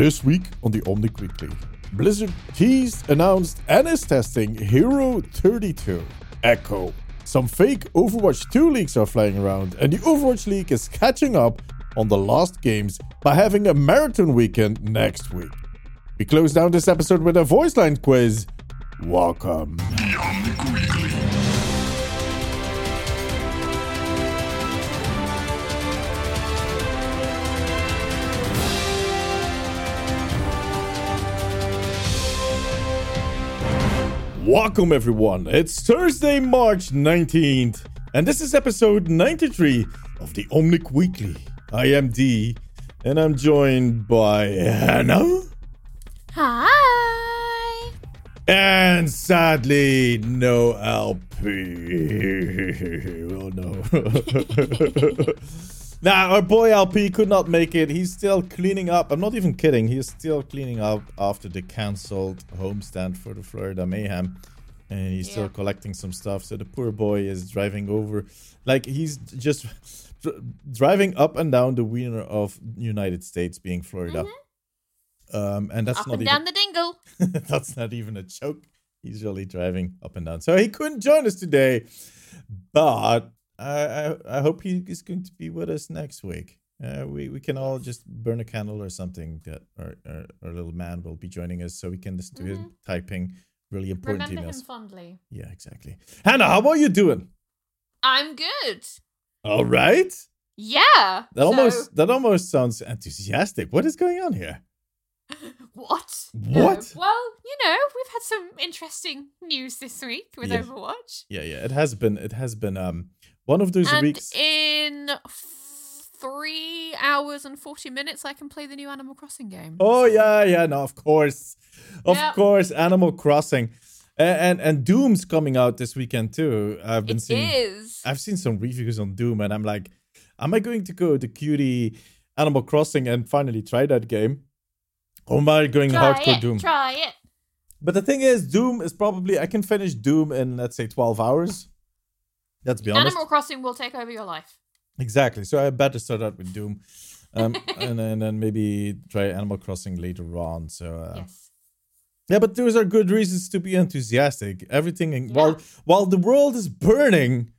This week on the Omnic Weekly, Blizzard teased, announced, and is testing Hero 32 Echo. Some fake Overwatch 2 leaks are flying around, and the Overwatch League is catching up on the last games by having a marathon weekend next week. We close down this episode with a voice line quiz. Welcome. Welcome, everyone. It's Thursday, March 19th, and this is episode 93 of the Omnic Weekly. I am D, and I'm joined by Hannah, Hi. and sadly, no LP. Oh no. Nah, our boy LP could not make it. He's still cleaning up. I'm not even kidding. He's still cleaning up after the cancelled homestand for the Florida Mayhem. And he's still collecting some stuff. So the poor boy is driving over. Like, he's just dr- driving up and down the wiener of United States, being Florida. Um, and that's Up not and even down the dingle. that's not even a joke. He's really driving up and down. So he couldn't join us today, but I I, I hope he is going to be with us next week. Uh, we we can all just burn a candle or something that our, our, our little man will be joining us, so we can listen to him typing really important Remember him emails. fondly. Yeah, exactly. Hannah, how are you doing? I'm good. All right. Yeah. That so- almost that almost sounds enthusiastic. What is going on here? What? No. What? Well, you know, we've had some interesting news this week with Yeah. Overwatch. Yeah, yeah. It has been it has been um one of those and weeks. in three hours and 40 minutes, I can play the new Animal Crossing game. Oh yeah, yeah, no, of course, of Yep. course, Animal Crossing, and, and and Doom's coming out this weekend too. I've been It seeing, is. I've seen some reviews on Doom, and I'm like, am I going to go to cutie Animal Crossing and finally try that game, or am I going Try hardcore it. Doom? Try it. But the thing is, Doom is probably I can finish Doom in let's say 12 hours. Let's be honest. Animal Crossing will take over your life. Exactly. So I better start out with Doom, um, and then then maybe try Animal Crossing later on. So. Uh, yes. Yeah, but those are good reasons to be enthusiastic. Everything in, while Yeah. while the world is burning,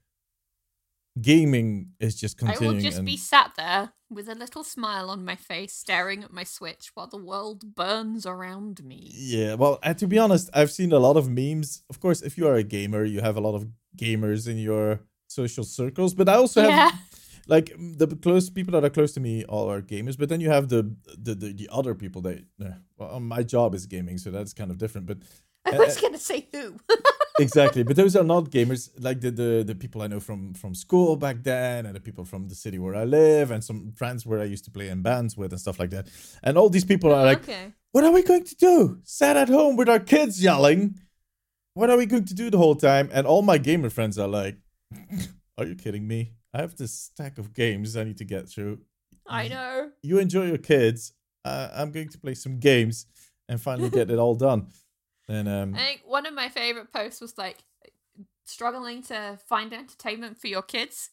gaming is just continuing. I will just and- be sat there with a little smile on my face, staring at my Switch while the world burns around me. yeah, well, and to be honest, I've seen a lot of memes. Of course, if you are a gamer, you have a lot of gamers in your social circles. But I also have Yeah. like the close people that are close to me all are gamers. But then you have the the the, the other people that uh, well, my job is gaming, so that's kind of different. But I Uh, was going to say who. exactly but those are not gamers like the, the the people i know from from school back then and the people from the city where i live and some friends where i used to play in bands with and stuff like that and all these people are like okay. what are we going to do sat at home with our kids yelling what are we going to do the whole time and all my gamer friends are like are you kidding me i have this stack of games i need to get through I know. you enjoy your kids uh, i'm going to play some games and finally get it all done and um I think one of my favorite posts was like struggling to find entertainment for your kids.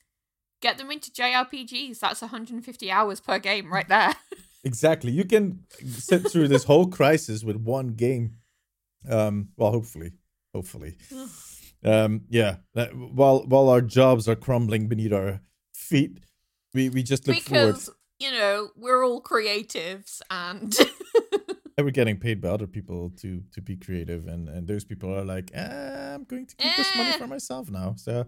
Get them into JRPGs. That's 150 hours per game right there. Exactly. You can sit through this whole crisis with one game. Um, well, hopefully, hopefully. Um, yeah. that- while while our jobs are crumbling beneath our feet, we we just look forward. because, you know, we're all creatives and And we're getting paid by other people to to be creative, and and those people are like, ah, I'm going to keep this money Eh. for myself now. So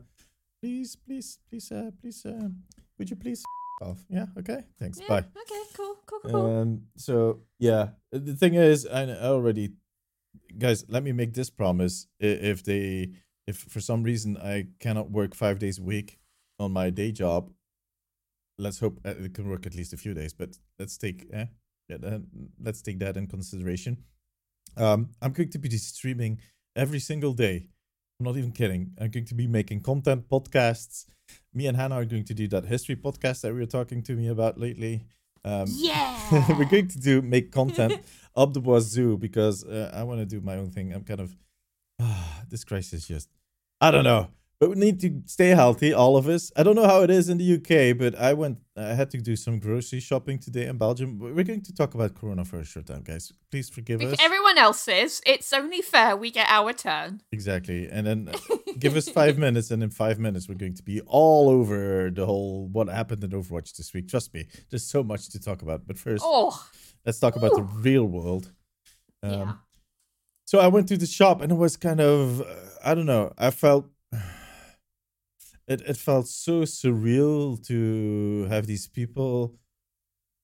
please, please, please, uh, please, uh, would you please f- off? Yeah. Okay. Thanks. Yeah, Bye. Okay, cool, cool, cool. Um. So yeah, the thing is, I I already, guys, let me make this promise. If they, if for some reason I cannot work five days a week on my day job, let's hope uh, it can work at least a few days. But let's take, eh, yeah, let's take that in consideration. Um, I'm going to be streaming every single day. I'm not even kidding. I'm going to be making content podcasts. Me and Hannah are going to do that history podcast that we were talking to me about lately. Um, yeah. we're going to do make content up the wazoo because uh, I want to do my own thing. I'm kind of ah, this crisis just I don't know. but we need to stay healthy, all of us. I don't know how it is in the UK, but I went. I had to do some grocery shopping today in Belgium. We're going to talk about Corona for a short time, guys. Please forgive If us. everyone else is, it's only fair we get our turn. Exactly, and then uh, give us five minutes, and in five minutes we're going to be all over the whole what happened in Overwatch this week. Trust me, there's so much to talk about. But first, Oh, let's talk about the real world. Um, yeah. So I went to the shop and it was kind of uh, I don't know. I felt it it felt so surreal to have these people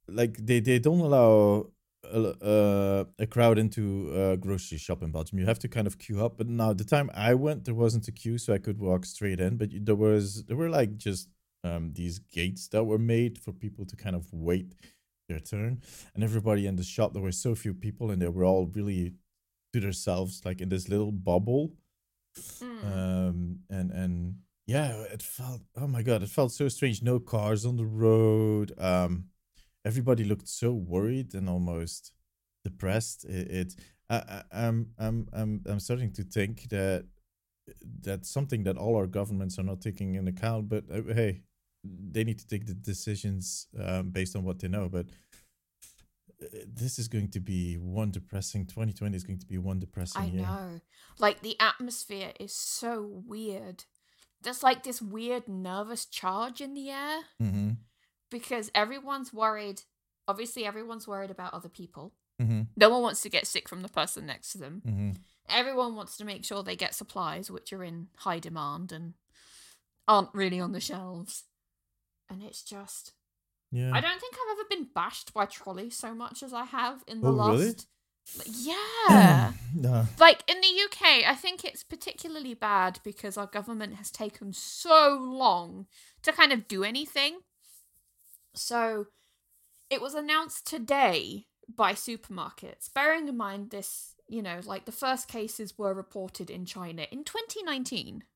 like they they don't allow a, uh, a crowd into a grocery shop in Belgium. You have to kind of queue up. But now the time I went, there wasn't a queue, so I could walk straight in. But there was there were like just um these gates that were made for people to kind of wait their turn. And everybody in the shop, there were so few people, and they were all really to themselves, like in this little bubble. Mm. Um, and and yeah, it felt oh my god, it felt so strange. No cars on the road. Um, everybody looked so worried and almost depressed. It, it I, I, I'm I'm I'm I'm starting to think that that's something that all our governments are not taking in account. But uh, hey, they need to take the decisions um, based on what they know. But uh, this is going to be one depressing. 2020 is going to be one depressing I year. know. Like the atmosphere is so weird. There's like this weird nervous charge in the air Mm-hmm. Because everyone's worried. Obviously, everyone's worried about other people. Mm-hmm. No one wants to get sick from the person next to them. Mm-hmm. Everyone wants to make sure they get supplies, which are in high demand and aren't really on the shelves. And it's just. Yeah. I don't think I've ever been bashed by trolley so much as I have in the Oh, last. really? Yeah. no. like in the UK, I think it's particularly bad because our government has taken so long to kind of do anything. So it was announced today by supermarkets, bearing in mind this, you know, like the first cases were reported in China in 2019.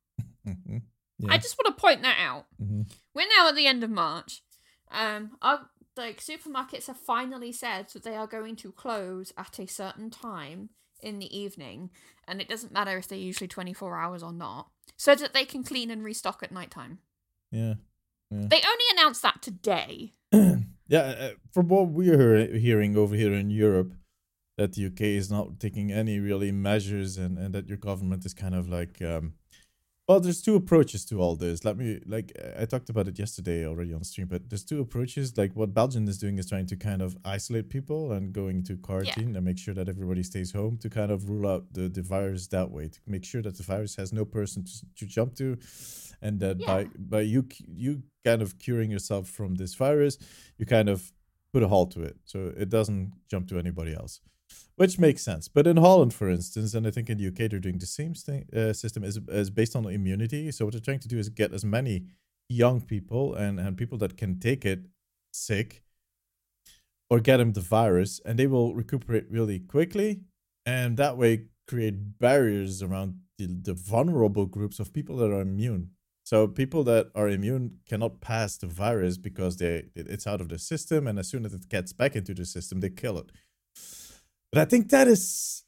Mm-hmm. I just want to point that out. hmm We're now at the end of March. Um, our like supermarkets have finally said that they are going to close at a certain time in the evening, and it doesn't matter if they're usually twenty four hours or not, so that they can clean and restock at nighttime. Yeah. They only announced that today. yeah. Uh, from what we're hearing over here in Europe, that the UK is not taking any really measures, and and that your government is kind of like. Um, well, there's two approaches to all this. Let me like I talked about it yesterday already on stream, but there's two approaches. Like what Belgium is doing is trying to kind of isolate people and going to quarantine and make sure that everybody stays home to kind of rule out the, the virus that way to make sure that the virus has no person to, to jump to, and that by Yeah. by you you kind of curing yourself from this virus, you kind of put a halt to it so it doesn't jump to anybody else which makes sense. But in Holland, for instance, and I think in the UK they're doing the same thing, uh, system is is based on immunity. So what they're trying to do is get as many young people and and people that can take it sick or get them the virus, and they will recuperate really quickly, and that way create barriers around the, the vulnerable groups of people that are immune. So people that are immune cannot pass the virus because they it's out of the system, and as soon as it gets back into the system, they kill it. But I think that is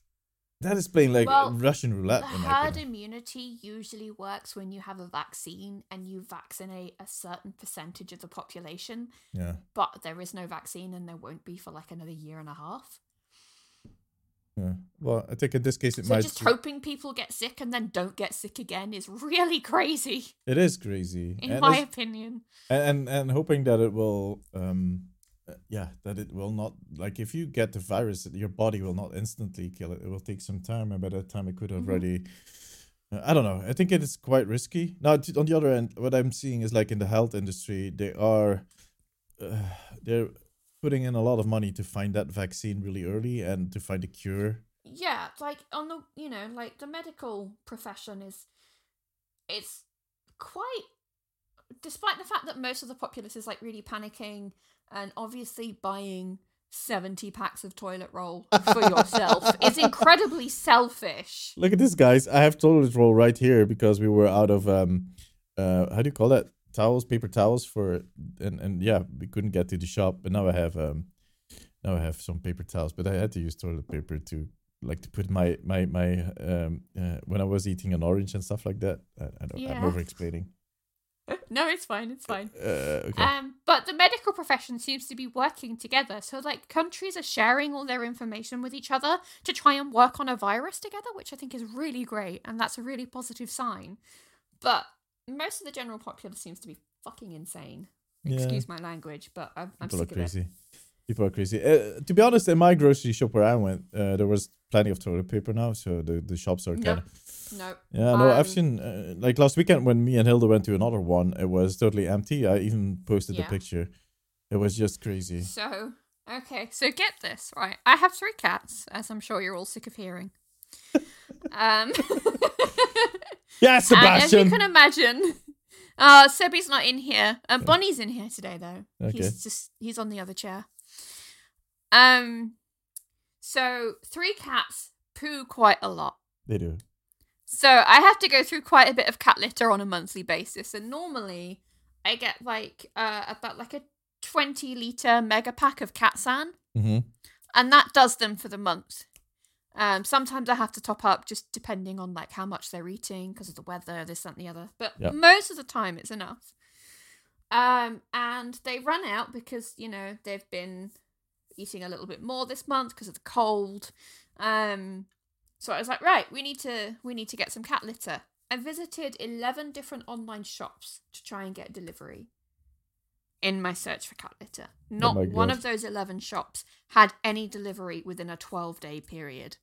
that is playing like Well, Russian roulette. Herd immunity usually works when you have a vaccine and you vaccinate a certain percentage of the population, Yeah, but there is no vaccine and there won't be for like another year and a half. yeah. Well, I think in this case it So might. just hoping people get sick and then don't get sick again is really crazy, It is crazy, in and, my opinion. and and and hoping that it will, um, yeah, that it will not like if you get the virus, your body will not instantly kill it. It will take some time, and by that time, it could have Mhm. already. Uh, I don't know. I think it is quite risky. Now, on the other end, what I'm seeing is like in the health industry, they are, uh, they're putting in a lot of money to find that vaccine really early and to find a cure. Yeah, like on the you know, like the medical profession is it's quite despite the fact that most of the populace is like really panicking and obviously buying 70 packs of toilet roll for yourself is incredibly selfish. Look at this, guys. I have toilet roll right here because we were out of um, uh, how do you call that? Towels, paper towels for, and and yeah, we couldn't get to the shop, but now I have um, now I have some paper towels, but I had to use toilet paper to like to put my my my um uh, when I was eating an orange and stuff like that. I, I don't. Yeah. I'm over explaining. No, it's fine. It's fine. Uh, okay. Um, but the medical profession seems to be working together. So, like, countries are sharing all their information with each other to try and work on a virus together, which I think is really great, and that's a really positive sign. But most of the general populace seems to be fucking insane. Yeah. Excuse my language, but I'm, I'm People are sick it. crazy. People are crazy. Uh, to be honest, in my grocery shop where I went, uh, there was plenty of toilet paper now, so the, the shops are kind of. No. Yeah, no, I've Um, seen uh, like last weekend when me and Hilda went to another one, it was totally empty. I even posted the picture. It was just crazy. So, okay, so get this, right? I have three cats, as I'm sure you're all sick of hearing. um, Yeah, and as Sebastian. you can imagine, uh, Sebby's not in here. Uh, Bonnie's in here today, though. Okay. He's just he's on the other chair. Um, so three cats poo quite a lot. They do. So I have to go through quite a bit of cat litter on a monthly basis, and normally I get like uh, about like a twenty liter mega pack of Catsan, Mm-hmm. and that does them for the month. Um, sometimes I have to top up just depending on like how much they're eating because of the weather, this, that, and the other. But Yeah. most of the time, it's enough. Um, and they run out because you know they've been eating a little bit more this month because of the cold. Um, so I was like, right, we need to we need to get some cat litter. I visited eleven different online shops to try and get delivery. In my search for cat litter, not my one of those eleven shops had any delivery within a twelve day period.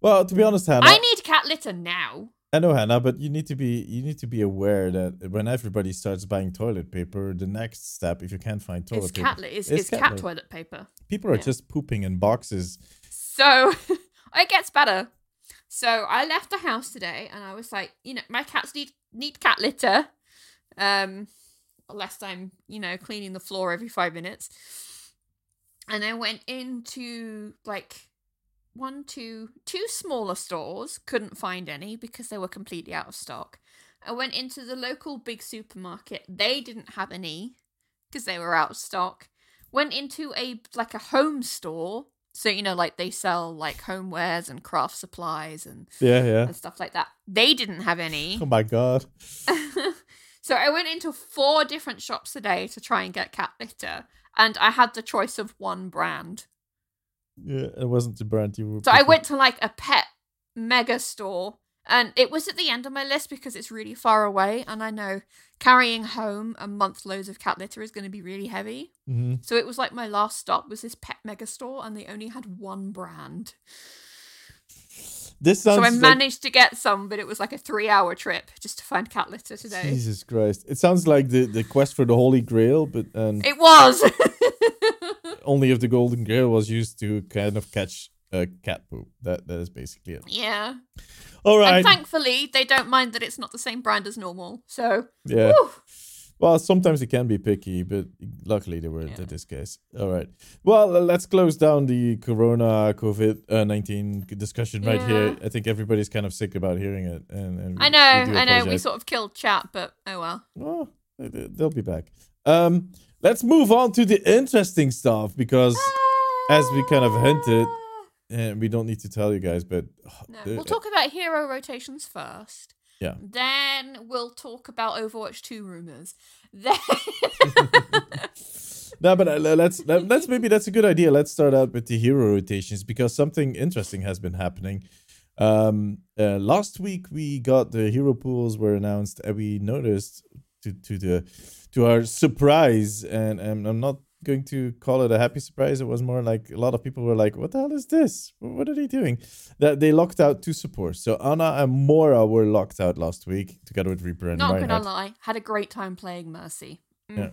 Well, to be honest, Hannah, I need cat litter now. I know Hannah, but you need to be you need to be aware that when everybody starts buying toilet paper, the next step, if you can't find toilet It's paper, cat is, It's cat toilet paper. people are yeah. just pooping in boxes. So it gets better. So I left the house today and I was like, you know, my cats need need cat litter. Um lest I'm, you know, cleaning the floor every five minutes. And I went into like one, two, two smaller stores, couldn't find any because they were completely out of stock. I went into the local big supermarket. They didn't have any because they were out of stock. Went into a like a home store. So you know, like they sell like homewares and craft supplies and, Yeah, yeah. and stuff like that. They didn't have any. Oh my god. so I went into four different shops today to try and get cat litter, and I had the choice of one brand. Yeah, it wasn't the brand you were. So I went to like a pet mega store, and it was at the end of my list because it's really far away, and I know carrying home a month loads of cat litter is going to be really heavy. Mhm. So it was like my last stop was this pet mega store, and they only had one brand. This sounds so I like- managed to get some, but it was like a three-hour trip just to find cat litter today. Jesus Christ! It sounds like the, the quest for the Holy Grail, but and It was. only if the Golden Grail was used to kind of catch a cat poop. That that is basically it. yeah. All right. And thankfully, they don't mind that it's not the same brand as normal. So, yeah. whew. Well, sometimes it can be picky, but luckily they weren't Yeah. in this case. All right. Well, let's close down the Corona COVID uh, nineteen discussion right here. Yeah. I think everybody's kind of sick about hearing it, and, and I know, I know, we sort of killed chat, but oh well. Well, they- they- they'll be back. Um, let's move on to the interesting stuff because As we kind of hinted, and we don't need to tell you guys, but No, we'll talk about hero rotations first. Yeah. Then we'll talk about Overwatch 2 rumors. Then no, but uh, let's let, let's maybe that's a good idea. Let's start out with the hero rotations because something interesting has been happening. Um, uh, last week we got the hero pools were announced, and we noticed to to the to our surprise, and, and I'm not going to call it a happy surprise. It was more like a lot of people were like, "What the hell is this? What are they doing?" That they locked out two supports. So Ana and Moira were locked out last week together with Reaper and not Reinhardt. gonna lie, had a great time playing Mercy. Mm. Yeah.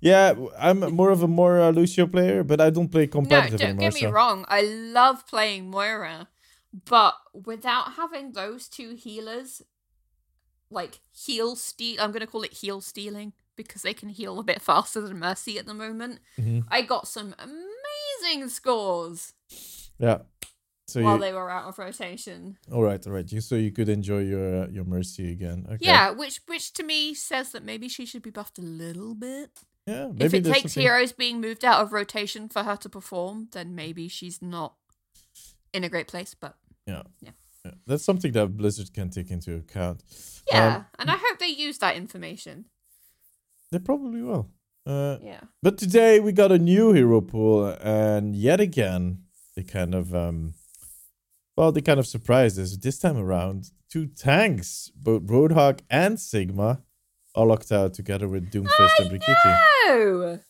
Yeah, I'm more of a uh, Lucio player, but I don't play competitive No, don't anymore. get me so- wrong. I love playing Moira, but without having those two healers, like heal steal, I'm gonna call it heal stealing because they can heal a bit faster than Mercy at the moment. Mhm. I got some amazing scores Yeah. So while you, they were out of rotation. all right, all right. You so you could enjoy your uh, your mercy again. Okay. Yeah, which which to me says that maybe she should be buffed a little bit. Yeah. if it takes something- heroes being moved out of rotation for her to perform, then maybe she's not in a great place. But Yeah. Yeah. Yeah. That's something that Blizzard can take into account. yeah, Um, and I hope they use that information. They probably will. Uh, Yeah. But today we got a new hero pool, and yet again they kind of um, well, they kind of surprised us. This time around, two tanks, both Roadhog and Sigma, are locked out together with Doomfist and Brigitte,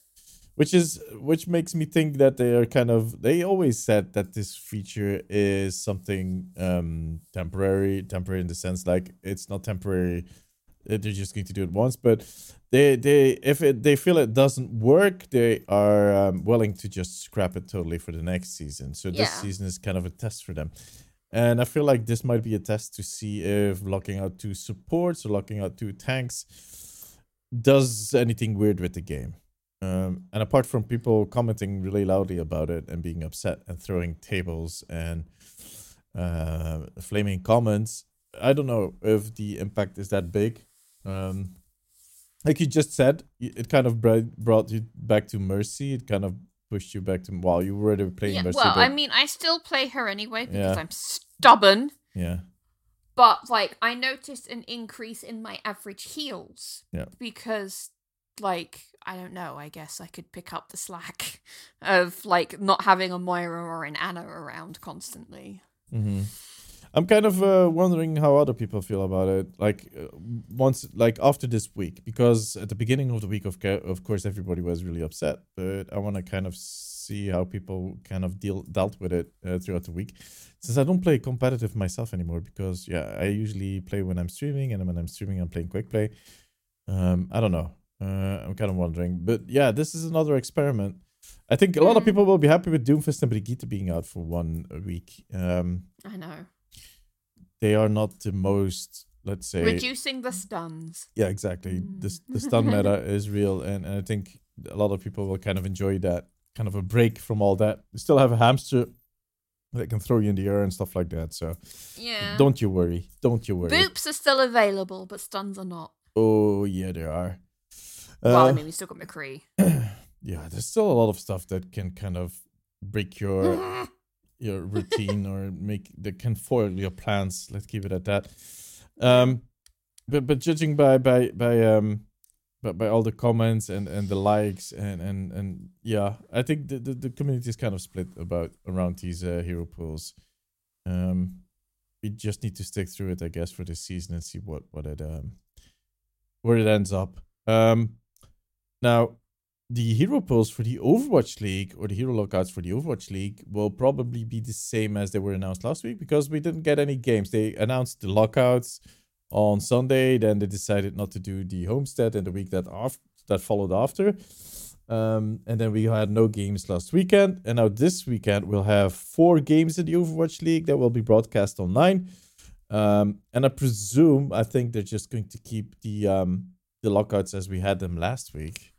which is which makes me think that they are kind of. They always said that this feature is something um temporary, temporary in the sense like it's not temporary. They're just going to do it once, but they they if it they feel it doesn't work, they are um, willing to just scrap it totally for the next season. So this Yeah. season is kind of a test for them, and I feel like this might be a test to see if locking out two supports or locking out two tanks does anything weird with the game. Um, and apart from people commenting really loudly about it and being upset and throwing tables and uh, flaming comments, I don't know if the impact is that big. Um, like you just said, it kind of brought brought you back to Mercy. It kind of pushed you back to while you were already playing yeah. Mercy. Well, but- I mean, I still play her anyway because Yeah. I'm stubborn. yeah, But like, I noticed an increase in my average heals. Yeah. Because, like, I don't know. I guess I could pick up the slack of like not having a Moira or an Ana around constantly. hmm I'm kind of uh, wondering how other people feel about it. Like uh, once, like after this week, because at the beginning of the week, of of course, everybody was really upset. But I want to kind of see how people kind of deal dealt with it uh, throughout the week. Since I don't play competitive myself anymore, because yeah, I usually play when I'm streaming, and when I'm streaming, I'm playing quick play. Um, I don't know. Uh, I'm kind of wondering, but yeah, this is another experiment. I think a lot of Mhm. people will be happy with Doomfist and Brigitte being out for one week. Um, I know. They are not the most let's say Reducing the stuns. yeah exactly the, Mm. the stun meta is real and, and i think a lot of people will kind of enjoy that kind of a break from all that you still have a hamster that can throw you in the air and stuff like that so Yeah. don't you worry don't you worry Boops are still available, but stuns are not. oh yeah there are well, I Uh, mean, we still got McCree. yeah there's still a lot of stuff that can kind of break your your routine or make that can foil your plans. Let's keep it at that. Um, but but judging by by by um, but by all the comments and and the likes and and and yeah, I think the the, the community is kind of split about around these uh, hero pools. Um, we just need to stick through it, I guess, for this season and see what what it um where it ends up. Um, now the hero pools for the Overwatch League or the hero lockouts for the Overwatch League will probably be the same as they were announced last week because we didn't get any games. They announced the lockouts on Sunday, then they decided not to do the homestand in the week that off that followed after. Um, and then we had no games last weekend, and now this weekend we'll have four games in the Overwatch League that will be broadcast online. Um, and I presume I think they're just going to keep the um the lockouts as we had them last week.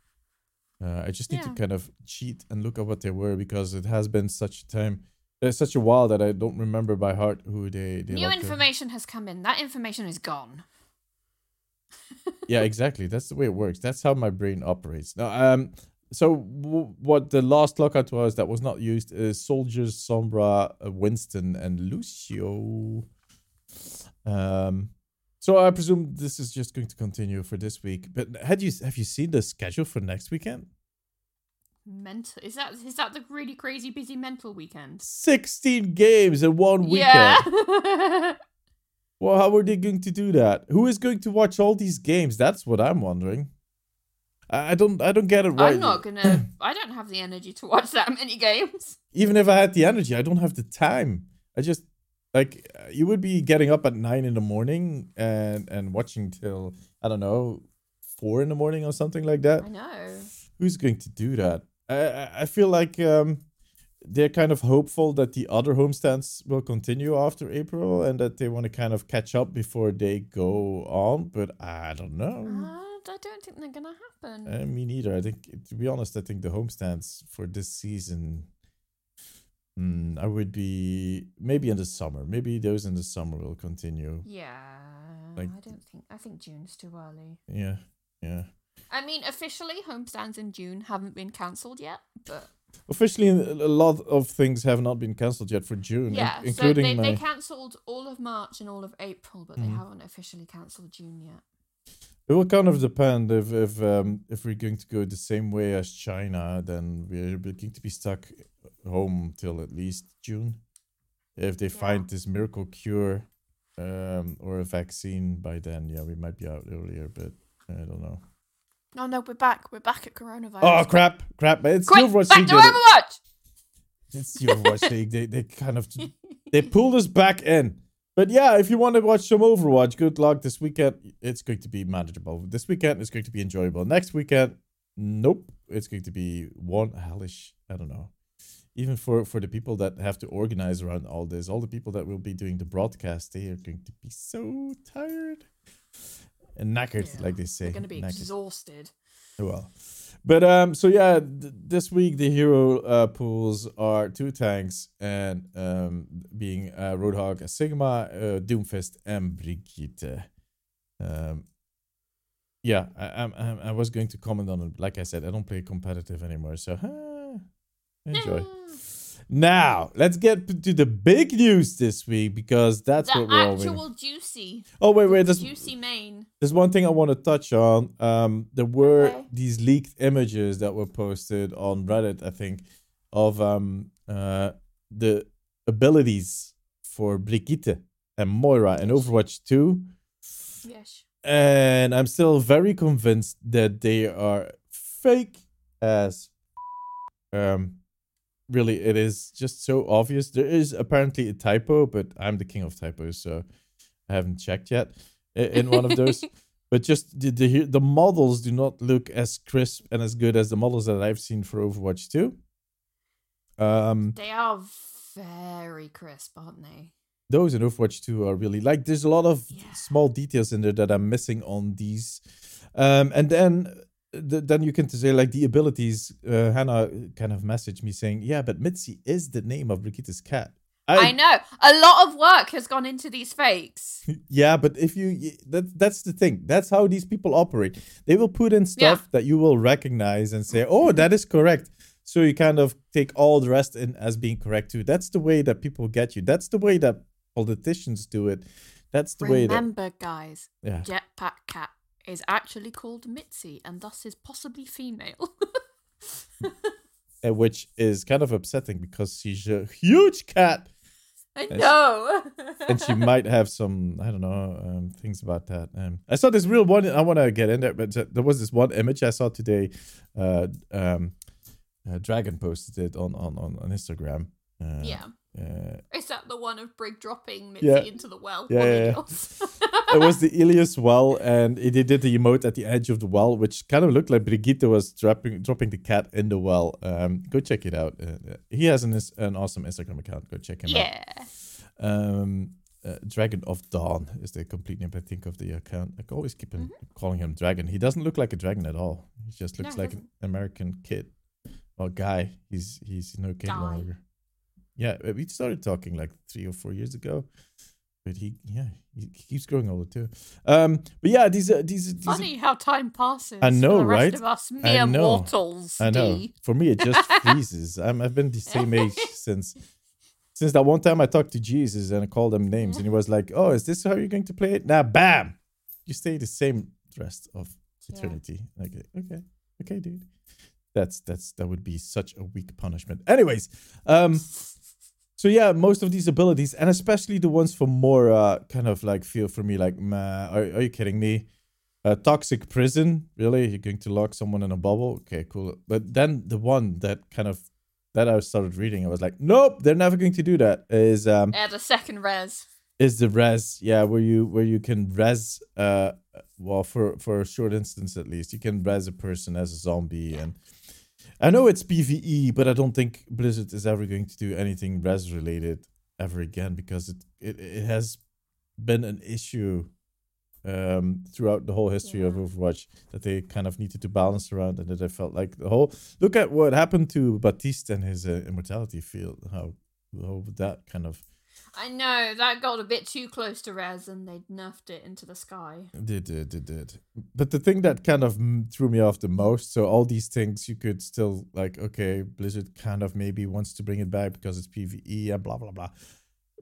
Uh, I just need to kind of cheat and look at what they were because it has been such a time, uh, such a while that I don't remember by heart who they. they New information has come in. That information is gone. Yeah, exactly. That's the way it works. That's how my brain operates. Now, um, so w- what the last lockout was that was not used is Soldiers, Sombra, uh, Winston, and Lucio. Um, so I presume this is just going to continue for this week. But had you have you seen the schedule for next weekend? Mental is that is that the really crazy busy mental weekend? Sixteen games in one weekend. Yeah. Well, how are they going to do that? Who is going to watch all these games? That's what I'm wondering. I don't, I don't get it right. I'm not gonna. I don't have the energy to watch that many games. Even if I had the energy, I don't have the time. I just like you would be getting up at nine in the morning and and watching till I don't know four in the morning or something like that. I know. Who's going to do that? I I- I feel like um they're kind of hopeful that the other homestands will continue after April and that they want to kind of catch up before they go on. But I don't know. Uh, I don't think they're gonna happen. Uh, me neither. I think, to be honest, I think the homestands for this season, mm, I would be maybe in the summer. Maybe those in the summer will continue. yeah. like- I don't think. I think June's too early. Yeah, yeah. I mean, officially, homestands in June haven't been cancelled yet, but officially, a lot of things have not been cancelled yet for June, in- Yeah, so including they, my. they cancelled all of March and all of April, but they Mhm. haven't officially cancelled June yet. It will kind of depend if if um, if we're going to go the same way as China, then we're going to be stuck home till at least June. If they Yeah. find this miracle cure um, or a vaccine by then, yeah, we might be out earlier, but I don't know. No, no, we're back. We're back at coronavirus. Oh crap, crap! It's Quick, Overwatch back League. to did it. Overwatch! It's the Overwatch League. They they kind of they pulled us back in. But yeah, if you want to watch some Overwatch, good luck. This weekend, it's going to be manageable. This weekend, is going to be enjoyable. Next weekend, nope, it's going to be one hellish. I don't know. Even for for the people that have to organize around all this, all the people that will be doing the broadcast, they are going to be so tired and knackered, Yeah, like they say. They're going to be knackered. exhausted. Well, but um, so yeah, th- this week the hero uh, pools are two tanks and um, being uh, Roadhog, Sigma, uh, Doomfist, and Brigitte. Um, yeah, I, I'm- I was going to comment on it. Like I said, I don't play competitive anymore, so enjoy. Now let's get to the big news this week because that's the what we're all actual juicy, Oh wait, wait, there's juicy main. there's one thing I want to touch on. Um, there were Okay. these leaked images that were posted on Reddit, I think, of um uh the abilities for Brigitte and Moira in Overwatch 2. Yes. And I'm still very convinced that they are fake as um really it is just so obvious. There is apparently a typo, but I'm the king of typos, so I haven't checked yet in one of those. But just the, the the models do not look as crisp and as good as the models that I've seen for Overwatch 2. Um, They are very crisp, aren't they? those in Overwatch 2 are really like there's a lot of Yeah. small details in there that I'm missing on these. Um, and then th- then you can say like the abilities. Uh, Hannah kind of messaged me saying, "Yeah, but Mitzi is the name of Brigitte's cat." I know. A lot of work has gone into these fakes. Yeah, but if you that that's the thing. That's how these people operate. They will put in stuff that you will recognize and say, "Oh, that is correct." So you kind of take all the rest in as being correct too. That's the way that people get you. That's the way that politicians do it. That's the way that Remember, guys, yeah. Jetpack Cat is actually called Mitzi and thus is possibly female. which is kind of upsetting because she's a huge cat I know. and she might have some I don't know um, things about that. Um, I saw this real one. I want to get in there, but there was this one image I saw today. Uh, um, uh, Dragon posted it on on on, on Instagram. Uh, yeah. Uh, Is that the one of Brig dropping Mitzi Yeah. into the well? Yeah, yeah, yeah. It was the Ilios well, and it, they did the emote at the edge of the well, which kind of looked like Brigitte was dropping dropping the cat in the well. Um, go check it out. Uh, he has an an awesome Instagram account. Go check him out. yeah. um uh, dragon of dawn is the complete name i think of the account i always keep him calling him dragon he doesn't look like a dragon at all he just No, looks he like an american kid or guy he's he's no kid Guy. longer yeah uh, we started talking like three or four years ago but he yeah he keeps growing older too um but yeah these are these, these are- Funny how time passes. I know, for the rest right? Of us I mere know. mortals. I know. D. For me, it just freezes. I'm, I've been the same age since since that one time I talked to Jesus and I called him names, and he was like, "Oh, is this how you're going to play it?" Now, bam, you stay the same rest of Yeah. eternity. Like, okay, okay, dude. That's that's that would be such a weak punishment. Anyways, um, so yeah, most of these abilities, and especially the ones for more uh, kind of like feel for me like, man, are, are you kidding me? A toxic prison, really? You're going to lock someone in a bubble? Okay, cool. But then the one that kind of that I started reading, I was like, nope, they're never going to do that. Is um Add a second res. is the res? Yeah, where you where you can res uh well for for a short instance at least, you can res a person as a zombie and I know it's PVE, but I don't think Blizzard is ever going to do anything res related ever again because it it, it has been an issue um throughout the whole history of Overwatch that they kind of needed to balance around and that I felt like the whole look at what happened to Baptiste and his uh, immortality field how how that kind of I know that got a bit too close to res, and they nerfed it into the sky. They did, they did. But the thing that kind of threw me off the most, so all these things you could still like, okay, Blizzard kind of maybe wants to bring it back because it's PVE and blah blah blah.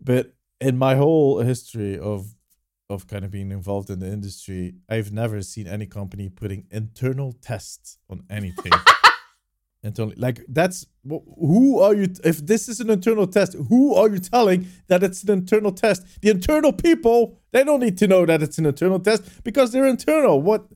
But in my whole history of of kind of being involved in the industry, I've never seen any company putting internal tests on anything. internal, like that's who are you? If this is an internal test, who are you telling that it's an internal test? The internal people, they don't need to know that it's an internal test because they're internal. What?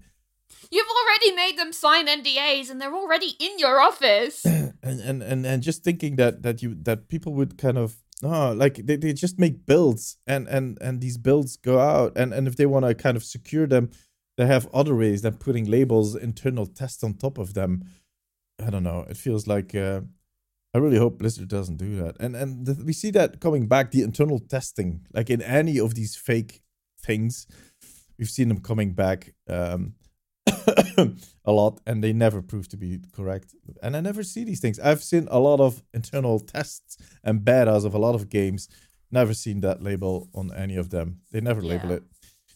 You've already made them sign NDAs, and they're already in your office. and and and and just thinking that that you that people would kind of oh like they, they just make builds and and and these builds go out and and if they want to kind of secure them they have other ways than putting labels internal tests on top of them i don't know. It feels like uh i really hope blizzard doesn't do that. And and th- we see that coming back the internal testing like in any of these fake things we've seen them coming back um a lot and they never prove to be correct. And i never see these things. I've seen a lot of internal tests and betas of a lot of games. Never seen that label on any of them. They never label it.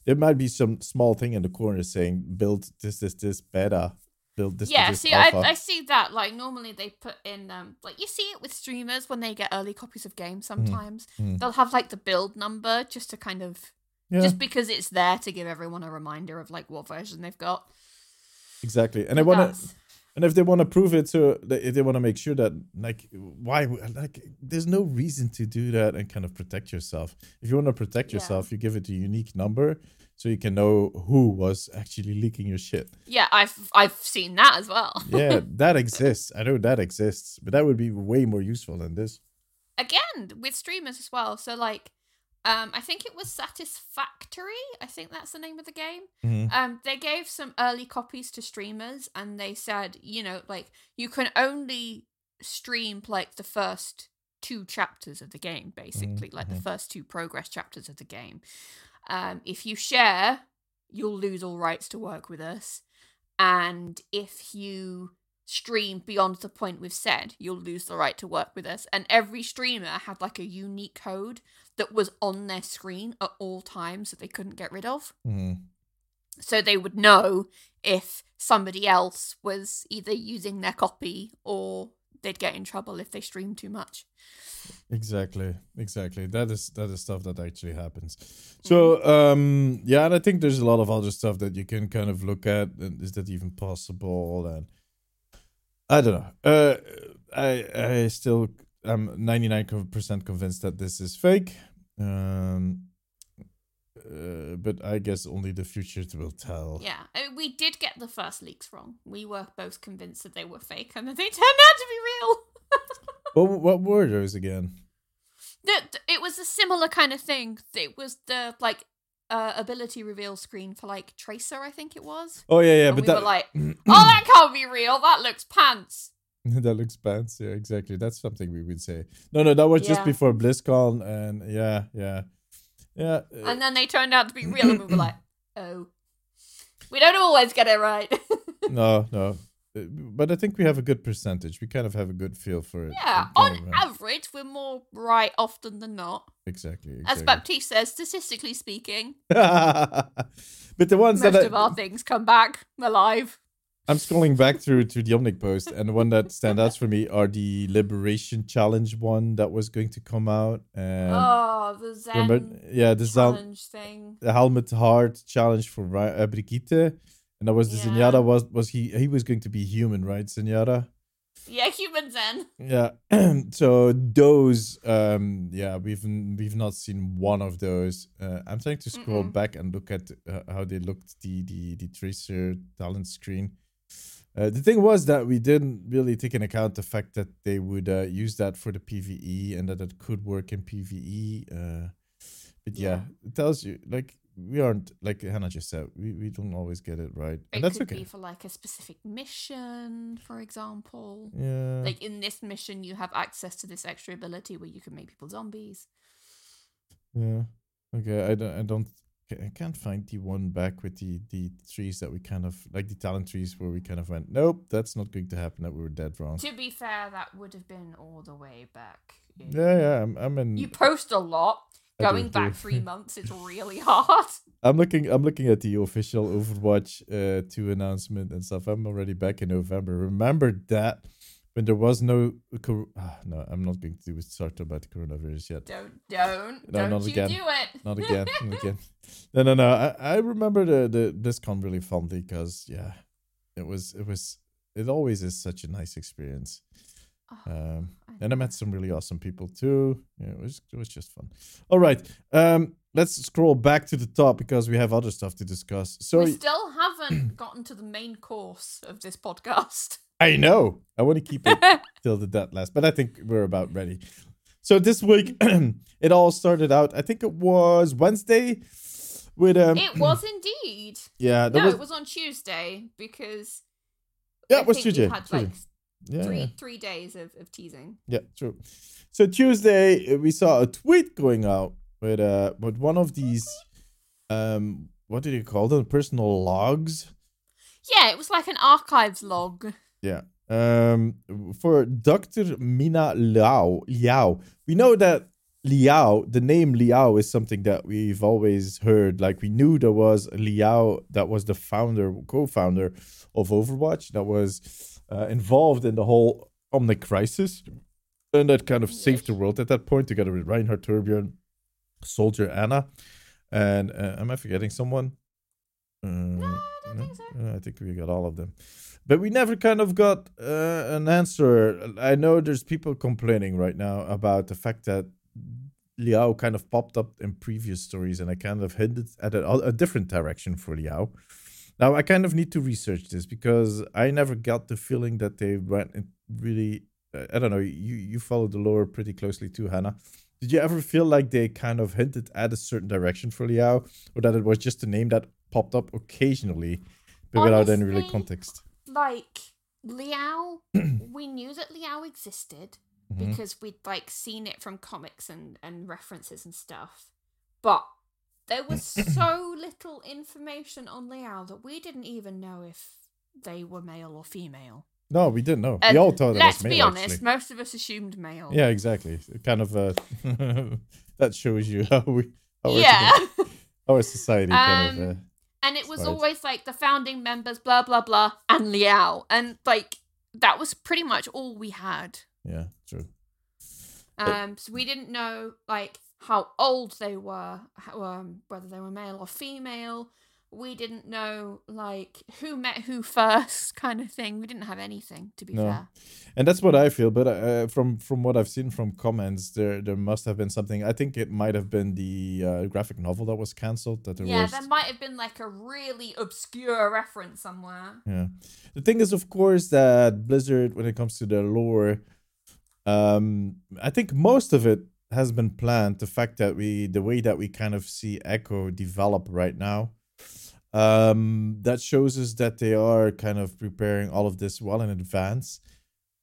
There might be some small thing in the corner saying build this this this beta build this yeah, see, I. I see that. Like normally they put in um like you see it with streamers when they get early copies of games. Sometimes mhm. they'll have like the build number just to kind of yeah just because it's there to give everyone a reminder of like what version they've got. exactly and i want to And if they want to prove it, they- if they want to make sure that, like, why, like, there's no reason to do that and kind of protect yourself. If you want to protect Yeah. yourself, you give it a unique number so you can know who was actually leaking your shit. Yeah, I've I've seen that as well. Yeah, that exists. I know that exists, but that would be way more useful than this. Again, with streamers as well. So like um I think it was Satisfactory. I think that's the name of the game. Mhm. Um they gave some early copies to streamers and they said, you know, like you can only stream like the first two chapters of the game basically, like the mhm. first two progress chapters of the game. Um if you share, you'll lose all rights to work with us. And if you stream beyond the point we've said, you'll lose the right to work with us. And every streamer had like a unique code that was on their screen at all times that they couldn't get rid of. Mhm. So they would know if somebody else was either using their copy or they'd get in trouble if they streamed too much. Exactly, exactly. That is that is stuff that actually happens. So um yeah, and I think there's a lot of other stuff that you can kind of look at. And is that even possible? And I don't know. Uh, I I still I'm 99% convinced that this is fake. Um, uh, but I guess only the future will tell. Yeah, we did get the first leaks wrong. We were both convinced that they were fake, and then they turned out to be. What what were those again? that it was a similar kind of thing. It was the like uh, ability reveal screen for like Tracer, I think it was. Oh yeah, yeah, and but we that were like, oh, that can't be real. That looks pants. that looks pants. Yeah, exactly. That's something we would say. No, no, that was just before BlizzCon, and yeah, yeah, yeah. uh, And then they turned out to be real, and we were like, oh, we don't always get it right. no, no. But I think we have a good percentage. We kind of have a good feel for it. yeah, on of, average, we're more right often than not. exactly. As. Baptiste says, statistically speaking, but the ones most that of I, our things come back alive. I'm scrolling back through to the Omnic post, and the one that stands out for me are the Liberation Challenge one that was going to come out. And oh, the Zen remember, yeah, the Zal- challenge thing. the Helmet Heart challenge for uh, Brigitte, and that was the Yeah. Zenyatta was was he he was going to be human, right? Zenyatta. Yeah, human Zen. Yeah. so those, um, yeah, we've we've not seen one of those. Uh, I'm trying to scroll Mm-mm. back and look at uh, how they looked the the the tracer talent screen. Uh, the thing was that we didn't really take into account the fact that they would uh, use that for the PVE and that it could work in PVE. Uh, but yeah, Yeah. it tells you like we aren't like Hannah just said we, we don't always get it right, It and that's could okay. be for like a specific mission, for example. yeah. Like in this mission, you have access to this extra ability where you can make people zombies. Yeah. Okay. I don't. I don't. I can't find the one back with the the trees that we kind of like the talent trees where we kind of went. Nope, that's not going to happen. That we were dead wrong. To be fair, that would have been all the way back Yeah, yeah. I'm, I'm in. You post a lot. Going back three months is really hard. I'm looking. I'm looking at the official Overwatch uh, two announcement and stuff. I'm already back in November. Remember that when there was no. cor- Ah, no, I'm not going to start about the coronavirus yet. Don't, don't, No, don't not you again. do it. Not again. not again. No, no, no. I, I remember the the BlizzCon really fondly because yeah, it was it was it always is such a nice experience. Oh, Um, and I met some really awesome people too. Yeah, it was it was just fun. All right, um, let's scroll back to the top because we have other stuff to discuss. So we still haven't gotten to the main course of this podcast. I know I want to keep it till the dead last, but I think we're about ready. So this week, it all started out. I think it was Wednesday with um. it was indeed. yeah, No, was it was on Tuesday because yeah, I it was Tuesday. had Tuesday. like yeah, three three days of, of teasing. Yeah, true. So Tuesday uh, we saw a tweet going out with uh with one of these um what did you call them? Personal logs. Yeah, it was like an archives log. Yeah. Um for Dr. Mina Liao Liao. We know that Liao, the name Liao is something that we've always heard. Like we knew there was Liao that was the founder, co-founder of Overwatch that was uh, involved in the whole Omnic crisis. And that kind of saved the world at that point, together with Reinhardt Torbjörn, Soldier Ana. And uh, am I forgetting someone? Uh, No, I don't think so. I think we got all of them. But we never kind of got uh, an answer. I know there's people complaining right now about the fact that Liao kind of popped up in previous stories, and I kind of hinted at a, a different direction for Liao. Now I kind of need to research this because I never got the feeling that they went really. uh, I don't know. You you follow the lore pretty closely too, Hannah. Did you ever feel like they kind of hinted at a certain direction for Liao, or that it was just a name that popped up occasionally, but without any really context? Like Liao, we knew that Liao existed Mhm. because we'd like seen it from comics and and references and stuff. But there was so little information on Liao that we didn't even know if they were male or female. No, we didn't know. And we all thought it let's was male. be honest, actually. most of us assumed male. Yeah, exactly. Kind of. Uh, that shows you how we. How our- yeah. Our society kind of. Um, Uh, and it was Right. always like the founding members, blah blah blah, and Liao, and like that was pretty much all we had. yeah, true. Um, so we didn't know like how old they were, how, um, whether they were male or female. We didn't know like who met who first, kind of thing. We didn't have anything, to be No. fair. And that's what I feel. But uh, from from what I've seen from comments, there there must have been something. I think it might have been the uh, graphic novel that was cancelled. That there Yeah, was. there might have been like a really obscure reference somewhere. Yeah. The thing is, of course, that Blizzard, when it comes to their lore, um, I think most of it has been planned. The fact that we, the way that we kind of see Echo develop right now, um, that shows us that they are kind of preparing all of this well in advance.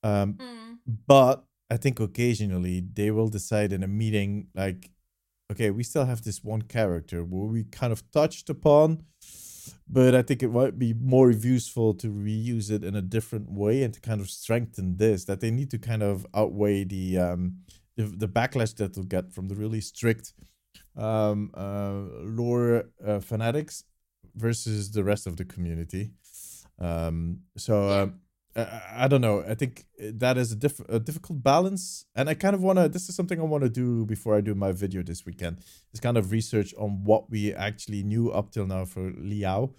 Um, Mm. but I think occasionally they will decide in a meeting, like, okay, we still have this one character where we kind of touched upon, but I think it might be more useful to reuse it in a different way and to kind of strengthen this. That they need to kind of outweigh the um the, the backlash that they'll get from the really strict um uh lore uh, fanatics versus the rest of the community. Um, so. Um, I, I don't know. I think that is a, diff- a difficult balance, and I kind of want to. This is something I want to do before I do my video this weekend. Is kind of research on what we actually knew up till now for Liao.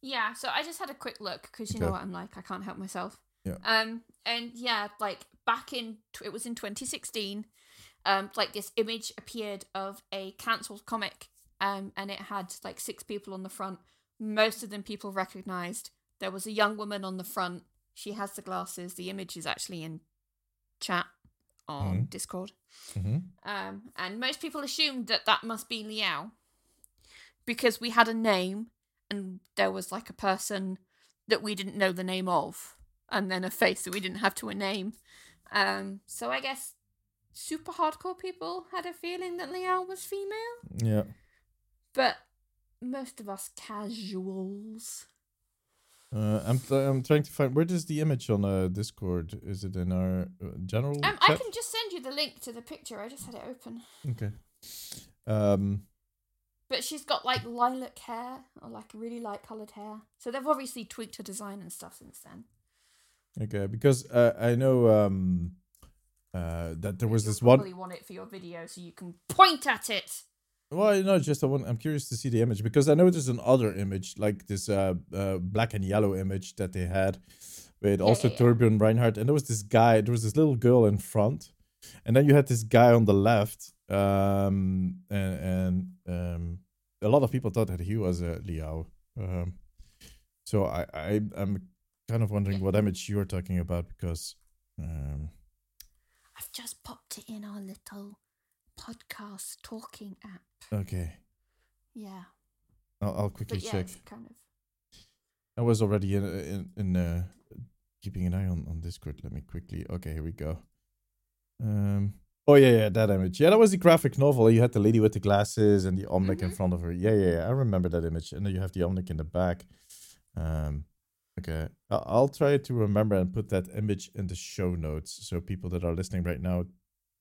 Yeah, so I just had a quick look because you know what I'm like. I can't help myself. Yeah. Um, and yeah, like back in it was in 2016. Um, like this image appeared of a cancelled comic. Um, and it had like six people on the front. Most of them people recognized. There was a young woman on the front. She has the glasses. The image is actually in chat on Mhm. Discord. Mm-hmm. Um, and most people assumed that that must be Liao because we had a name and there was like a person that we didn't know the name of, and then a face that we didn't have to a name. Um, so I guess super hardcore people had a feeling that Liao was female, Yeah. but most of us casuals Uh, I'm th- I'm trying to find where is the image on uh, Discord? Is it in our uh, general? Um, I can just send you the link to the picture. I just had it open. Okay. Um. But she's got like lilac hair or like really light coloured hair. So they've obviously tweaked her design and stuff since then. Okay, because uh, I know um, uh, that there was You'll this one. Probably want it for your video so you can point at it. Well, no, just I want. I'm curious to see the image because I know there's another image like this uh, uh black and yellow image that they had with Yeah, also yeah, Reinhardt, and there was this guy. There was this little girl in front, and then you had this guy on the left. Um, and and um, a lot of people thought that he was uh, Liao. Um, so I I I'm kind of wondering what image you're talking about because um I've just popped it in our little podcast talking app. okay Yeah. I'll, I'll quickly But yeah, check. kind of. I was already in in, in uh, keeping an eye on, on Discord. Let me quickly. Okay, here we go. Um. Oh yeah, yeah, that image. Yeah, that was the graphic novel. You had the lady with the glasses and the Omnic in Mhm. front of her. Yeah, yeah, yeah. I remember that image. And then you have the Omnic in the back. Um. Okay, I- I'll try to remember and put that image in the show notes so people that are listening right now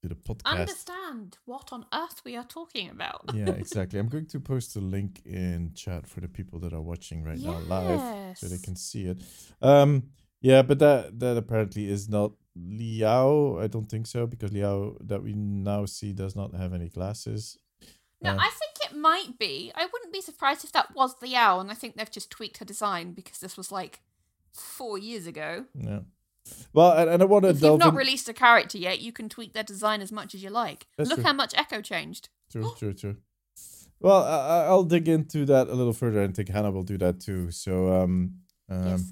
to the podcast. Understand what on earth we are talking about. yeah, exactly. I'm going to post a link in chat for the people that are watching right now live so they can see it. Um, yeah, but that that apparently is not Liao. I don't think so because Liao that we now see does not have any glasses. No, Uh, I think it might be. I wouldn't be surprised if that was Liao, and I think they've just tweaked her design because this was like four years ago. Yeah. Well, and, and I want to If you've not in. released a character yet, you can tweak their design as much as you like. That's Look true. how much Echo changed. True, true, true. Well, I, I- I'll dig into that a little further, and think Hannah will do that too. So, um, um, yes.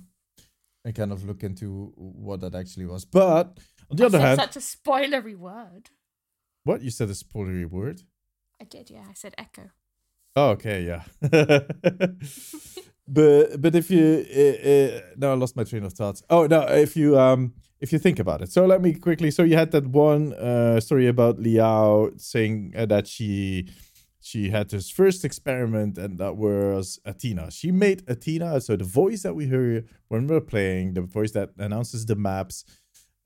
and kind of look into what that actually was. But on the I other hand, such a spoilery word. what you said a spoilery word. I did, yeah. I said Echo. Oh, okay, yeah. but but if you uh, uh, no, I lost my train of thoughts. Oh no, if you um if you think about it. So let me quickly. So you had that one uh story about Liao saying uh, that she she had this first experiment and that was Athena. She made Athena. So the voice that we hear when we're playing, the voice that announces the maps,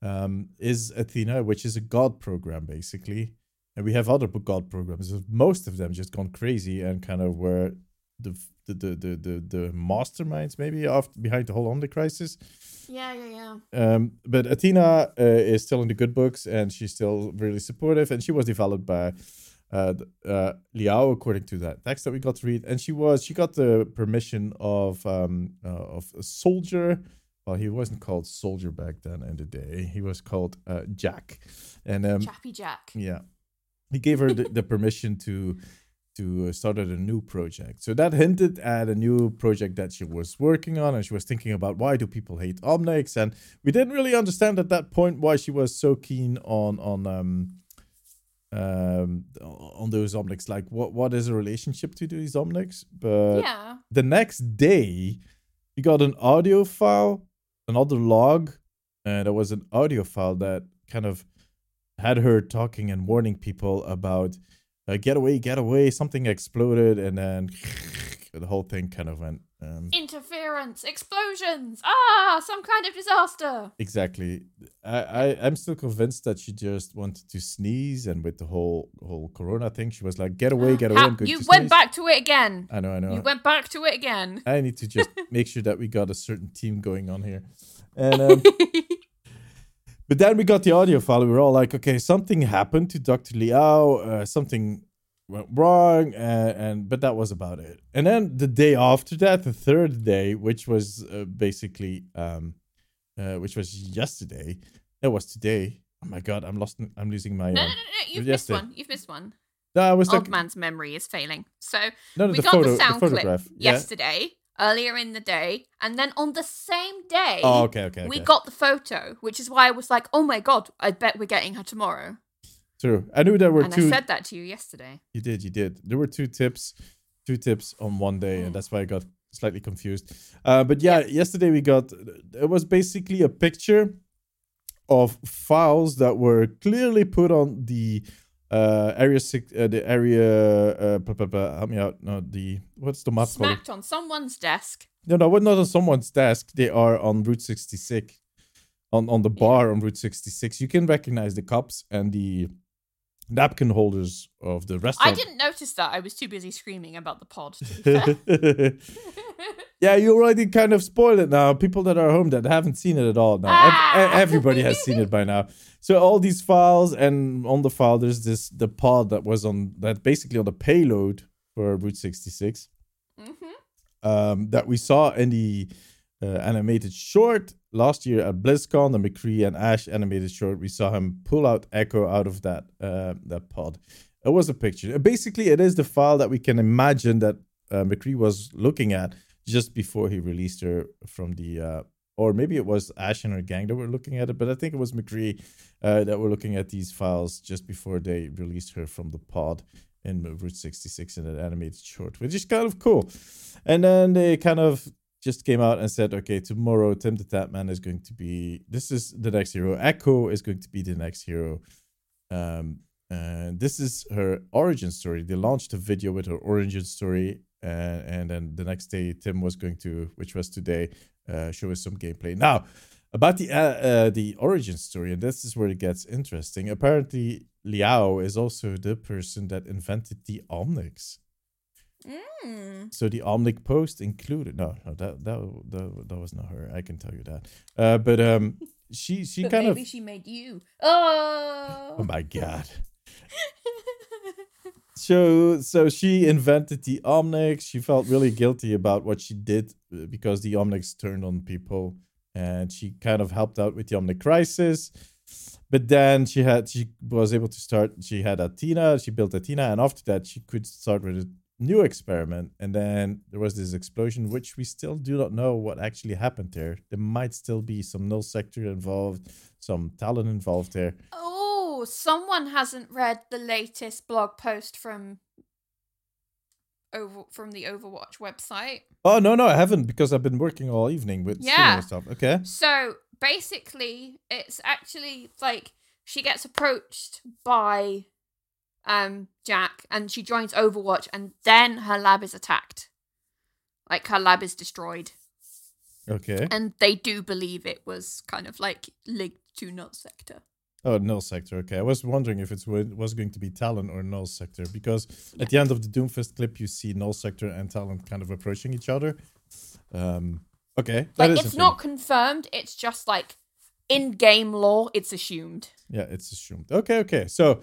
um, is Athena, which is a god program basically. And we have other god programs. Most of them just gone crazy and kind of were the the the the the, masterminds maybe of behind the whole Omnic crisis. Yeah, yeah, yeah. Um, but Athena uh, is still in the good books and she's still really supportive. And she was developed by uh, uh, Liao, according to that text that we got to read. And she was she got the permission of um uh, of a soldier. Well, he wasn't called soldier back then in the day. He was called uh, Jack, and um, Chappy Jack. yeah, he gave her the, the permission to to uh, start a new project. So that hinted at a new project that she was working on, and she was thinking about why do people hate Omnics, and we didn't really understand at that point why she was so keen on on um um on those Omnics. Like, what what is a relationship to these Omnics? But yeah. the next day, we got an audio file, another log, and there was an audio file that kind of had her talking and warning people about uh, get away, get away. Something exploded, and then the whole thing kind of went. Um, Interference, explosions. Ah, some kind of disaster. exactly. I, I I'm still convinced that she just wanted to sneeze, and with the whole whole Corona thing, she was like, "Get away, get away." How- I'm going you went sneeze." back to it again. I know, I know. You went back to it again. I need to just make sure that we got a certain team going on here. And um, but then we got the audio file. We were all like, okay, something happened to Dr. Liao. Uh, something went wrong, and, and but that was about it. And then the day after that, the third day, which was uh, basically um, uh, which was yesterday. That was today. Oh my god, I'm lost. I'm losing my. No, uh, no, no, no. You've yes, missed one. You've missed one. No, I was Old man's memory is failing. So No, no, we the got photo, the sound clip yesterday, Yeah. Earlier in the day, and then on the same day, Oh, okay, okay, we okay. got the photo, which is why I was like, "Oh my god, I bet we're getting her tomorrow." True. I knew there were and two. I said that to you yesterday. You did, you did. There were two tips, two tips on one day, and that's why I got slightly confused. Uh, but yeah, yesterday we got it was basically a picture of files that were clearly put on the uh area six, uh, the area uh blah, blah, blah, help me out. No, the what's the map called? Smacked on someone's desk No, no, we're not on someone's desk. They are on Route 66, on on the bar on Route 66. You can recognize the cops and the napkin holders of the restaurant. I didn't notice that. I was too busy screaming about the pod. To be fair. yeah, you already kind of spoiled it now. People that are home that haven't seen it at all now. Ah! everybody has seen it by now. So all these files, and on the file, there's this the pod that was on that basically on the payload for Route 66 hmm um, that we saw in the uh, animated short last year at BlizzCon, the McCree and Ash animated short. We saw him pull out Echo out of that uh, that pod. It was a picture. Basically, it is the file that we can imagine that uh, McCree was looking at just before he released her from the. Uh, or maybe it was Ash and her gang that were looking at it, but I think it was McCree uh, that were looking at these files just before they released her from the pod in Route 66 in an animated short, which is kind of cool. And then they kind of just came out and said, okay, tomorrow Tim the Tatman is going to be this is the next hero. Echo is going to be the next hero. Um, and this is her origin story. They launched a video with her origin story, and and then the next day Tim was going to, which was today, uh, show us some gameplay. Now about the uh, uh, the origin story, and this is where it gets interesting. Apparently, Liao is also the person that invented the Omnics. Mm. So the Omnic post included no, no that that that, that was not her. I can tell you that. Uh, but um, she she But kind maybe of she made you. Oh. oh my god. So so she invented the Omnics. She felt really guilty about what she did uh, because the Omnics turned on people, and she kind of helped out with the Omnic crisis. But then she had she was able to start. She had Athena. She built Athena, and after that, she could start with new experiment. And then there was this explosion, which we still do not know what actually happened there. There might still be some null sector involved, some Talon involved there. Oh, someone hasn't read the latest blog post from over from the Overwatch website. Oh no, no, I haven't because I've been working all evening with Yeah. stuff. Okay. So basically, it's actually like she gets approached by um Jack and she joins Overwatch and then her lab is attacked. Like her lab is destroyed. Okay. And they do believe it was kind of like linked to Null Sector. Oh, null sector. Okay, I was wondering if it was going to be Talon or null sector because at the end of the Doomfist clip, you see null sector and Talon kind of approaching each other. Um. Okay. that Like it's not confirmed, it's just like in game lore, it's assumed. Yeah, it's assumed. Okay, okay. So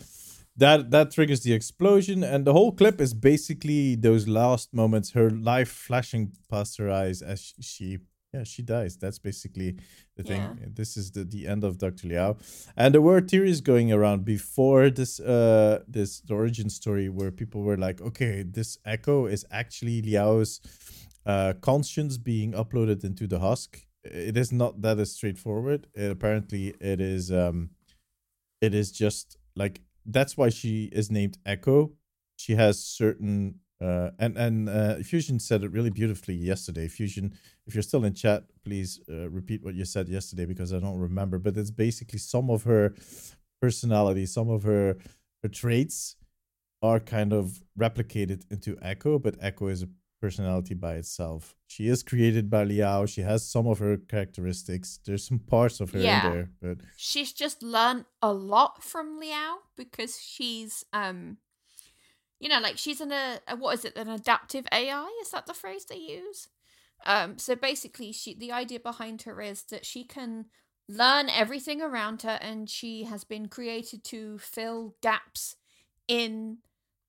that that triggers the explosion, and the whole clip is basically those last moments, her life flashing past her eyes as she, she yeah she dies. That's basically the thing. Yeah. This is the the end of Doctor Liao, and there were theories going around before this uh this the origin story where people were like, okay, this echo is actually Liao's uh conscience being uploaded into the husk. It is not that as straightforward. It, apparently, it is um it is just like that's why she is named Echo. She has certain uh and and uh Fusion said it really beautifully yesterday. Fusion, if you're still in chat, please uh, repeat what you said yesterday because I don't remember. But it's basically some of her personality, some of her her traits are kind of replicated into Echo, but Echo is a personality by itself. She is created by Liao. She has some of her characteristics. There's some parts of her Yeah. in there, but She's just learned a lot from Liao because she's um you know, like she's an uh, a what is it, an adaptive AI? Is that the phrase they use? Um, so basically, she the idea behind her is that she can learn everything around her, and she has been created to fill gaps in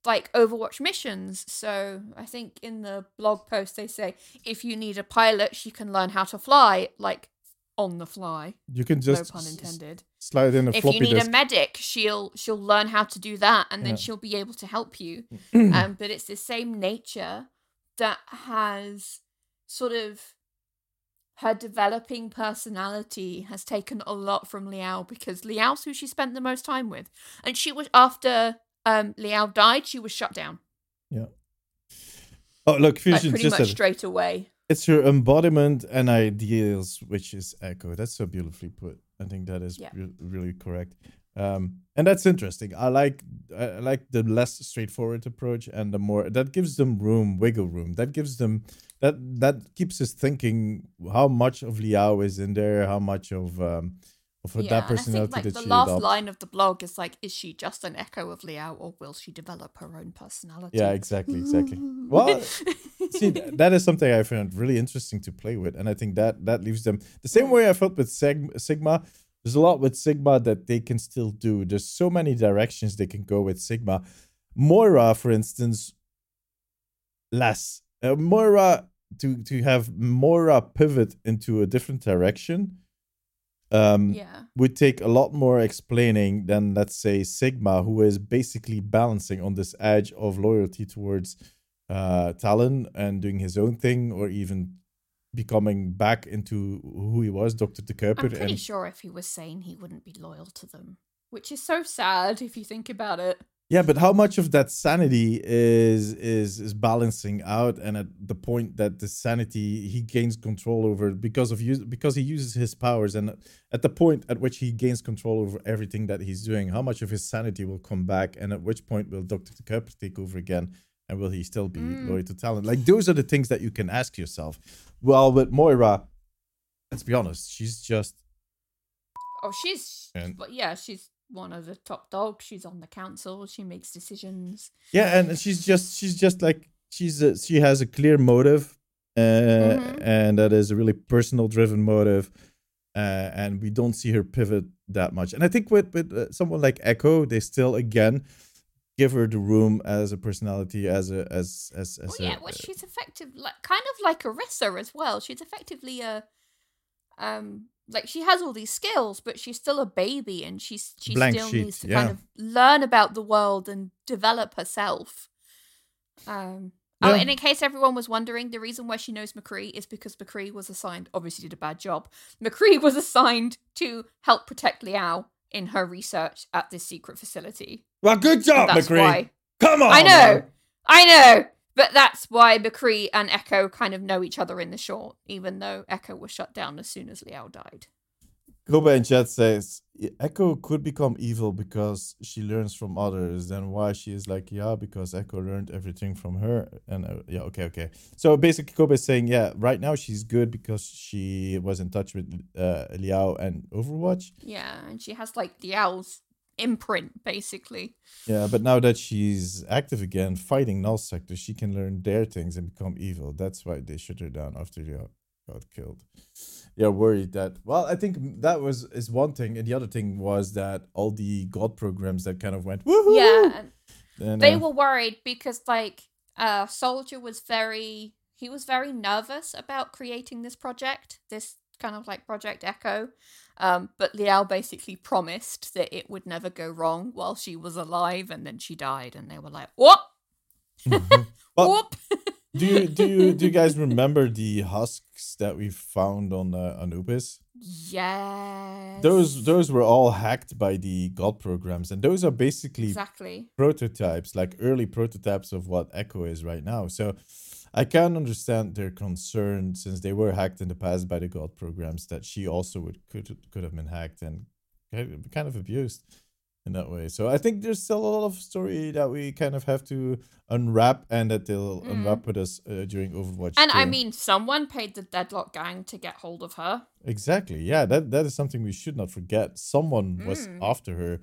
like Overwatch missions. So I think in the blog post they say if you need a pilot, she can learn how to fly, like on the fly. you can just no pun intended slide in a if you need disk. a medic she'll she'll learn how to do that and then Yeah. she'll be able to help you um but it's the same nature that has sort of her developing personality has taken a lot from Liao because Liao's who she spent the most time with and she was after um Liao died she was shut down Yeah. oh, look, like Fusion pretty just much straight away it's her embodiment and ideals, which is Echo. That's so beautifully put. I think that is Yeah. re- really correct. Um, and that's interesting. I like I I like the less straightforward approach and the more that gives them room, wiggle room. That gives them that that keeps us thinking how much of Liao is in there, how much of um of yeah, that and I think like that the last line of the blog is like, is she just an echo of Liao or will she develop her own personality? Yeah, exactly, exactly. Well, see, that is something I found really interesting to play with, and I think that that leaves them the same way I felt with Seg- Sigma. There's a lot with Sigma that they can still do. There's so many directions they can go with Sigma. Moira, for instance, less. Uh, Moira to to have Moira pivot into a different direction. Um, yeah. would take a lot more explaining than let's say Sigma, who is basically balancing on this edge of loyalty towards uh Talon and doing his own thing, or even becoming back into who he was, Doctor De I'm pretty And sure if he was sane, he wouldn't be loyal to them. Which is so sad if you think about it. Yeah, but how much of that sanity is is is balancing out, and at the point that the sanity he gains control over because of use because he uses his powers, and at the point at which he gains control over everything that he's doing, how much of his sanity will come back, and at which point will Doctor Kuiper take over again? And will he still be Mm. loyal to Talon? Like those are the things that you can ask yourself. Well, with Moira, let's be honest, she's just Oh, she's. And- yeah, she's one of the top dogs. She's on the council. She makes decisions. yeah, and she's just she's just like she's a, she has a clear motive, uh, Mhm. and that is a really personal driven motive, uh, and we don't see her pivot that much. And I think with with uh, someone like Echo, they still again give her the room as a personality, as a as as as Oh yeah, well, she's effective, like kind of like Orisa as well. She's effectively a, um, like she has all these skills, but she's still a baby, and she's she Blank still sheet, needs to yeah. kind of learn about the world and develop herself. Um. Oh, and in case everyone was wondering, the reason why she knows McCree is because McCree was assigned, obviously did a bad job. McCree was assigned to help protect Liao in her research at this secret facility. well, good job, That's McCree. why. Come on, I know, man. I know, but that's why McCree and Echo kind of know each other in the short, even though Echo was shut down as soon as Liao died. Kobe in chat says Echo could become evil because she learns from others. Then why she is like, yeah, because Echo learned everything from her. And uh, yeah, okay, okay. So basically, Kobe is saying, yeah, right now she's good because she was in touch with uh, Liao and Overwatch. Yeah, and she has like Liao's imprint, basically. Yeah, but now that she's active again, fighting null sector, she can learn their things and become evil. That's why they shut her down after Liao got killed. Yeah, worried that. Well, I think that was is one thing, and the other thing was that all the god programs that kind of went woohoo. Yeah, and, they uh, were worried because like uh Soldier was very he was very nervous about creating this project, this kind of like Project Echo. Um, but Liao basically promised that it would never go wrong while she was alive, and then she died, and they were like, "Whoop, Well, whoop." do you do you do you guys remember the husks that we found on uh, Anubis? Yes. Those those were all hacked by the god programs, and those are basically exactly. prototypes, like early prototypes of what Echo is right now. So I can understand their concern since they were hacked in the past by the God programs that she also would could could have been hacked and kind of abused in that way. So I think there's still a lot of story that we kind of have to unwrap and that they'll Mm. unwrap with us uh, during Overwatch. And I mean, someone paid the Deadlock Gang to get hold of her. Exactly. Yeah, that that is something we should not forget. Someone was Mm. after her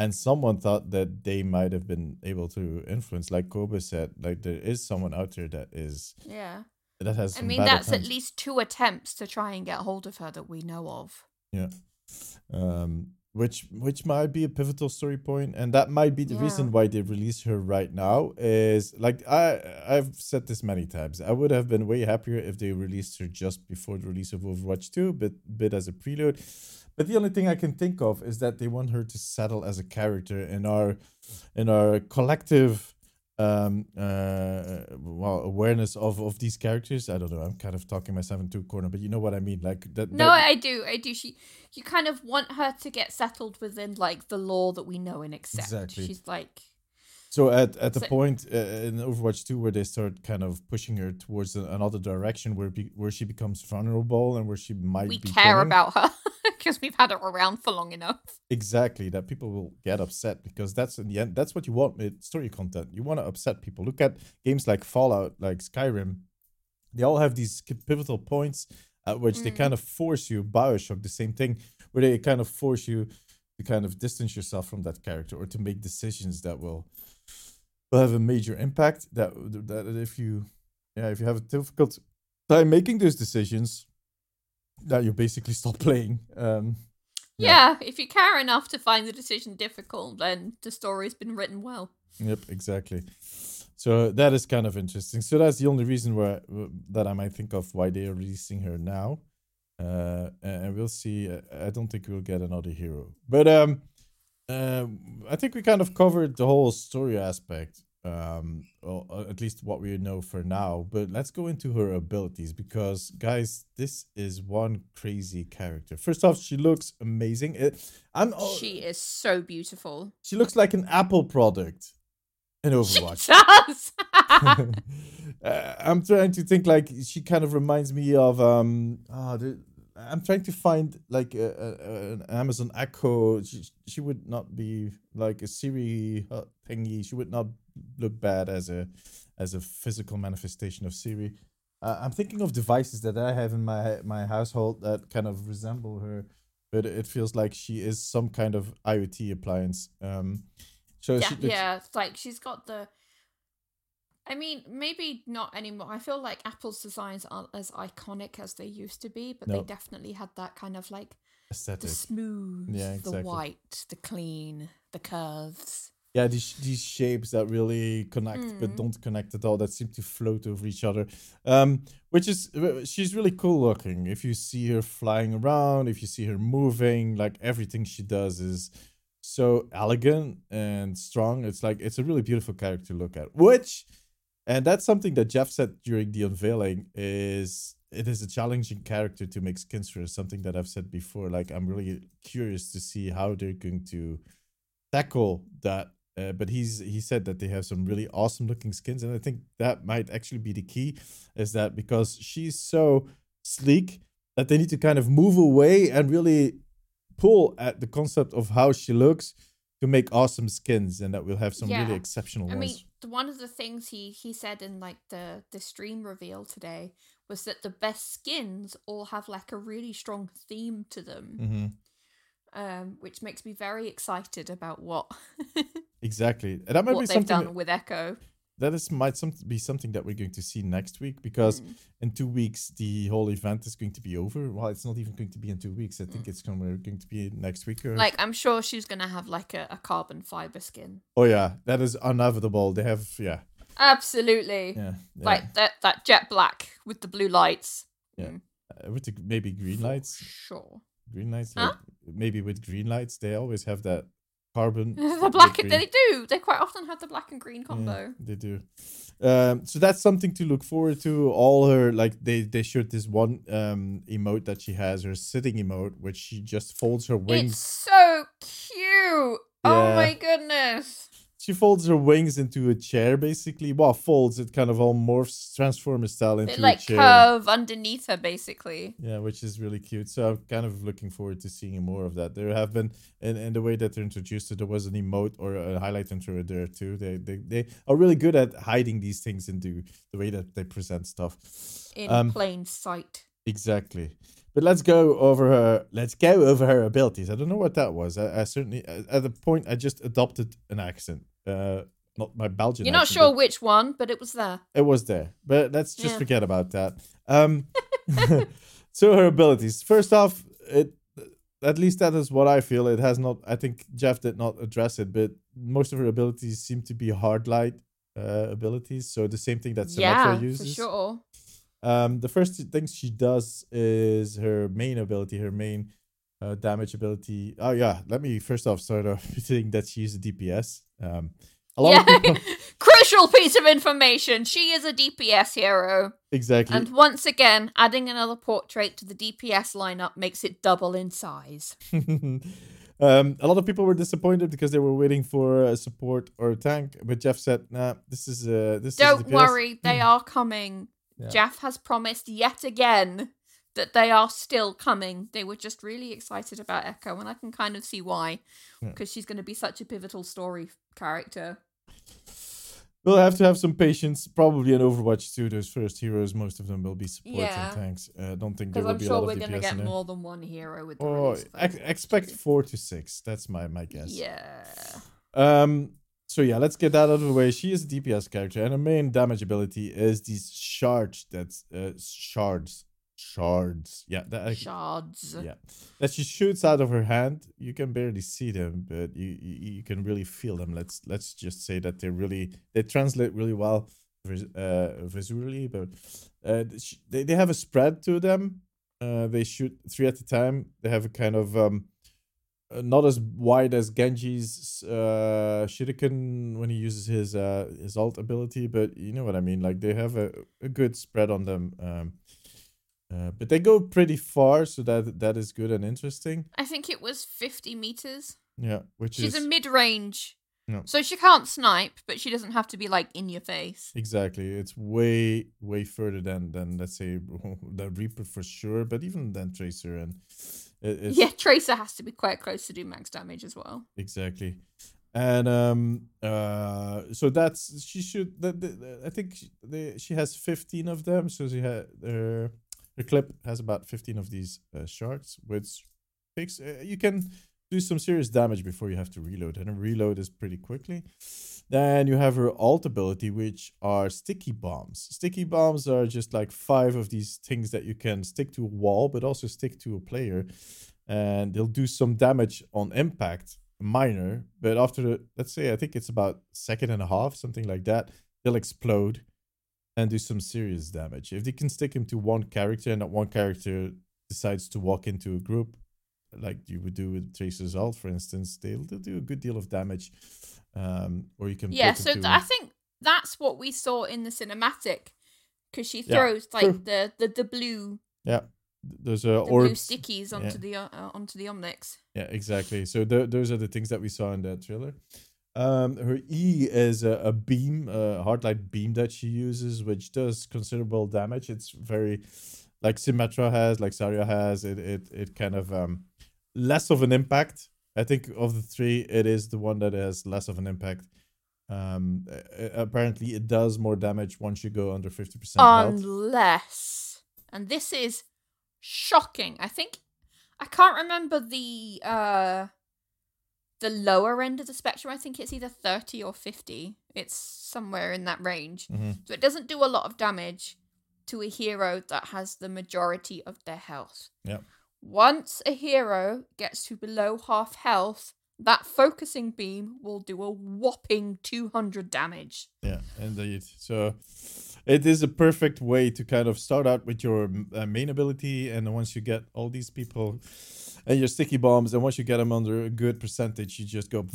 and someone thought that they might have been able to influence like Kobe said, like there is someone out there that is Yeah. that has I mean, that's at least two attempts to try and get hold of her that we know of. Yeah. Um which which might be a pivotal story point and that might be the Yeah. reason why they release her right now is like i i've said this many times i would have been way happier if they released her just before the release of overwatch 2 but bit as a prelude but the only thing i can think of is that they want her to settle as a character in our in our collective um uh well awareness of of these characters i don't know i'm kind of talking myself into a corner but you know what i mean like that No, I do. I do. She, you kind of want her to get settled within like the law that we know and accept. Exactly. She's like, So at at the So- point uh, in Overwatch 2 where they start kind of pushing her towards another direction where be, where she becomes vulnerable and where she might we care about her because we've had her around for long enough. exactly that people will get upset because that's in the end that's what you want with story content. You want to upset people. Look at games like Fallout, like Skyrim. they all have these pivotal points at which they Mm. kind of force you. Bioshock, the same thing, where they kind of force you to kind of distance yourself from that character or to make decisions that will will have a major impact. That that if you yeah if you have a difficult time making those decisions, that you basically stop playing. Um, Yeah. if you care enough to find the decision difficult, then the story's been written well. Yep, exactly. So that is kind of interesting. So that's the only reason where that I might think of why they are releasing her now. Uh, and we'll see. I don't think we'll get another hero, but um, um, I think we kind of covered the whole story aspect. Um, or uh, at least what we know for now. But let's go into her abilities because, guys, this is one crazy character. First off, she looks amazing. It, I'm. oh, She is so beautiful. she looks like an Apple product in Overwatch. She does. uh, I'm trying to think like she kind of reminds me of um. ah, the, I'm trying to find like a, a, an Amazon Echo. She, she would not be like a Siri thingy. She would not look bad as a as a physical manifestation of Siri. Uh, I'm thinking of devices that I have in my my household that kind of resemble her, but it feels like she is some kind of IoT appliance. Um, so yeah, looks, yeah. It's like she's got the. I mean, maybe not anymore. I feel like Apple's designs aren't as iconic as they used to be, but No. they definitely had that kind of like aesthetic, the smooth, Yeah, the white, the clean, the curves. Yeah, these these shapes that really connect but Mm. don't connect at all. That seem to float over each other. Um, which is uh, she's really cool looking. If you see her flying around, if you see her moving, like everything she does is so elegant and strong. It's like it's a really beautiful character to look at. Which, and that's something that Jeff said during the unveiling is it is a challenging character to make skins for. Something that I've said before. Like I'm really curious to see how they're going to tackle that. Uh, but he's he said that they have some really awesome looking skins, and I think that might actually be the key, is that because she's so sleek that they need to kind of move away and really pull at the concept of how she looks to make awesome skins, and that we'll have some really exceptional I ones. the, one of the things he he said in like the the stream reveal today was that the best skins all have like a really strong theme to them, hmm um, which makes me very excited about what Exactly, and that might be what they've something. done that- with Echo. That is might some, be something that we're going to see next week because Mm. in two weeks the whole event is going to be over. Well, it's not even going to be in two weeks. I think it's going, going to be next week. Or... Mm. Like I'm sure she's gonna have like a, a carbon fiber skin. oh yeah, that is inevitable. They have yeah, Absolutely. yeah, yeah. Like that that jet black with the blue lights. Uh, with the, maybe green lights, Sure. green lights. Huh? Like, maybe with green lights, they always have that carbon. the black green. they do. They quite often have the black and green Yeah, combo. they do. Um, so that's something to look forward to. All her like they they showed this one um emote that she has, her sitting emote, which she just folds her wings. It's so cute. Oh my goodness. She folds her wings into a chair, basically. Well, folds it kind of all morphs Transformer style into It like a chair. curve underneath her basically. Yeah, which is really cute. So I'm kind of looking forward to seeing more of that. There have been, and, in the way that they're introduced it, there was an emote or a highlight intro there too. They, they they are really good at hiding these things into the way that they present stuff. In Um, plain sight. Exactly. But let's go over her. Let's go over her abilities. I don't know what that was. I, I certainly at the point I just adopted an accent. Uh, not my Belgian. You're not accent, sure which one, but it was there. it was there but let's just Yeah. forget about that um so her abilities first off it at least that is what i feel it has not i think jeff did not address it but most of her abilities seem to be hard light uh, abilities so the same thing that Symmetra yeah, uses for sure. um the first thing she does is her main ability her main uh, damage ability oh yeah let me first off start off saying that she is a dps um a lot yeah. of people Crucial piece of information. She is a DPS hero. exactly And once again, adding another portrait to the DPS lineup makes it double in size. um, a lot of people were disappointed because they were waiting for a support or a tank, but Jeff said, "Nah, this is uh, this Don't is DPS." worry, they are coming. Yeah. Jeff has promised yet again that they are still coming. They were just really excited about Echo, and I can kind of see why. Yeah. Because she's going to be such a pivotal story character. we'll have to have some patience. Probably in Overwatch 2, those first heroes, most of them will be supporting Yeah. tanks. I uh, don't think there will I'm be a sure lot we're going to get more than one hero with the release ex- expect 2. four to six. That's my my guess. Yeah. Um. So yeah, let's get that out of the way. She is a DPS character, and her main damage ability is these shards. That's uh, shards. Shards. Yeah. That, Shards. yeah. That she shoots out of her hand. You can barely see them, but you, you you can really feel them. Let's let's just say that they really they translate really well uh, visually, but uh, they they have a spread to them. Uh, they shoot three at a time. They have a kind of um, uh, not as wide as Genji's uh Shuriken when he uses his uh his alt ability, but you know what I mean. Like they have a, a good spread on them. Um, uh, but they go pretty far, so that that is good and interesting. I think it was 50 meters. Yeah, which is She's is a mid range. No. So she can't snipe, but she doesn't have to be like in your face. exactly. It's way way further than than let's say the Reaper for sure, but even than Tracer and it, yeah, Tracer has to be quite close to do max damage as well. exactly. And um uh so that's she should that I think she, they, she has 15 of them so she had her her clip has about 15 of these uh, shards which takes uh, you can do some serious damage before you have to reload and reload is pretty quickly. Then you have her alt ability which are sticky bombs. Sticky bombs are just like five of these things that you can stick to a wall but also stick to a player and they'll do some damage on impact minor but after the, let's say i think it's about second and a half something like that they'll explode and do some serious damage if they can stick him to one character and that one character decides to walk into a group like you would do with tracer's alt for instance they'll, they'll do a good deal of damage um or you can Yeah, so th- I think that's what we saw in the cinematic because she Yeah, throws like the, the the blue yeah there's a the blue stickies onto the uh, uh, onto the Omnics. Yeah, exactly. So th- those are the things that we saw in that trailer. Um, her E is a, a beam, a hard light beam that she uses, which does considerable damage. It's very like Symmetra has, like Zarya has. It it it kind of um less of an impact. I think of the three, it is the one that has less of an impact. Um, apparently, it does more damage once you go under fifty percent. Unless, and this is shocking. I think I can't remember the uh the lower end of the spectrum. I think it's either thirty or fifty. It's somewhere in that range. Mhm. So it doesn't do a lot of damage to a hero that has the majority of their health. Yep. Once a hero gets to below half health, that focusing beam will do a whopping 200 damage. Yeah, indeed. So it is a perfect way to kind of start out with your uh, main ability, and once you get all these people and your sticky bombs, and once you get them under a good percentage, you just go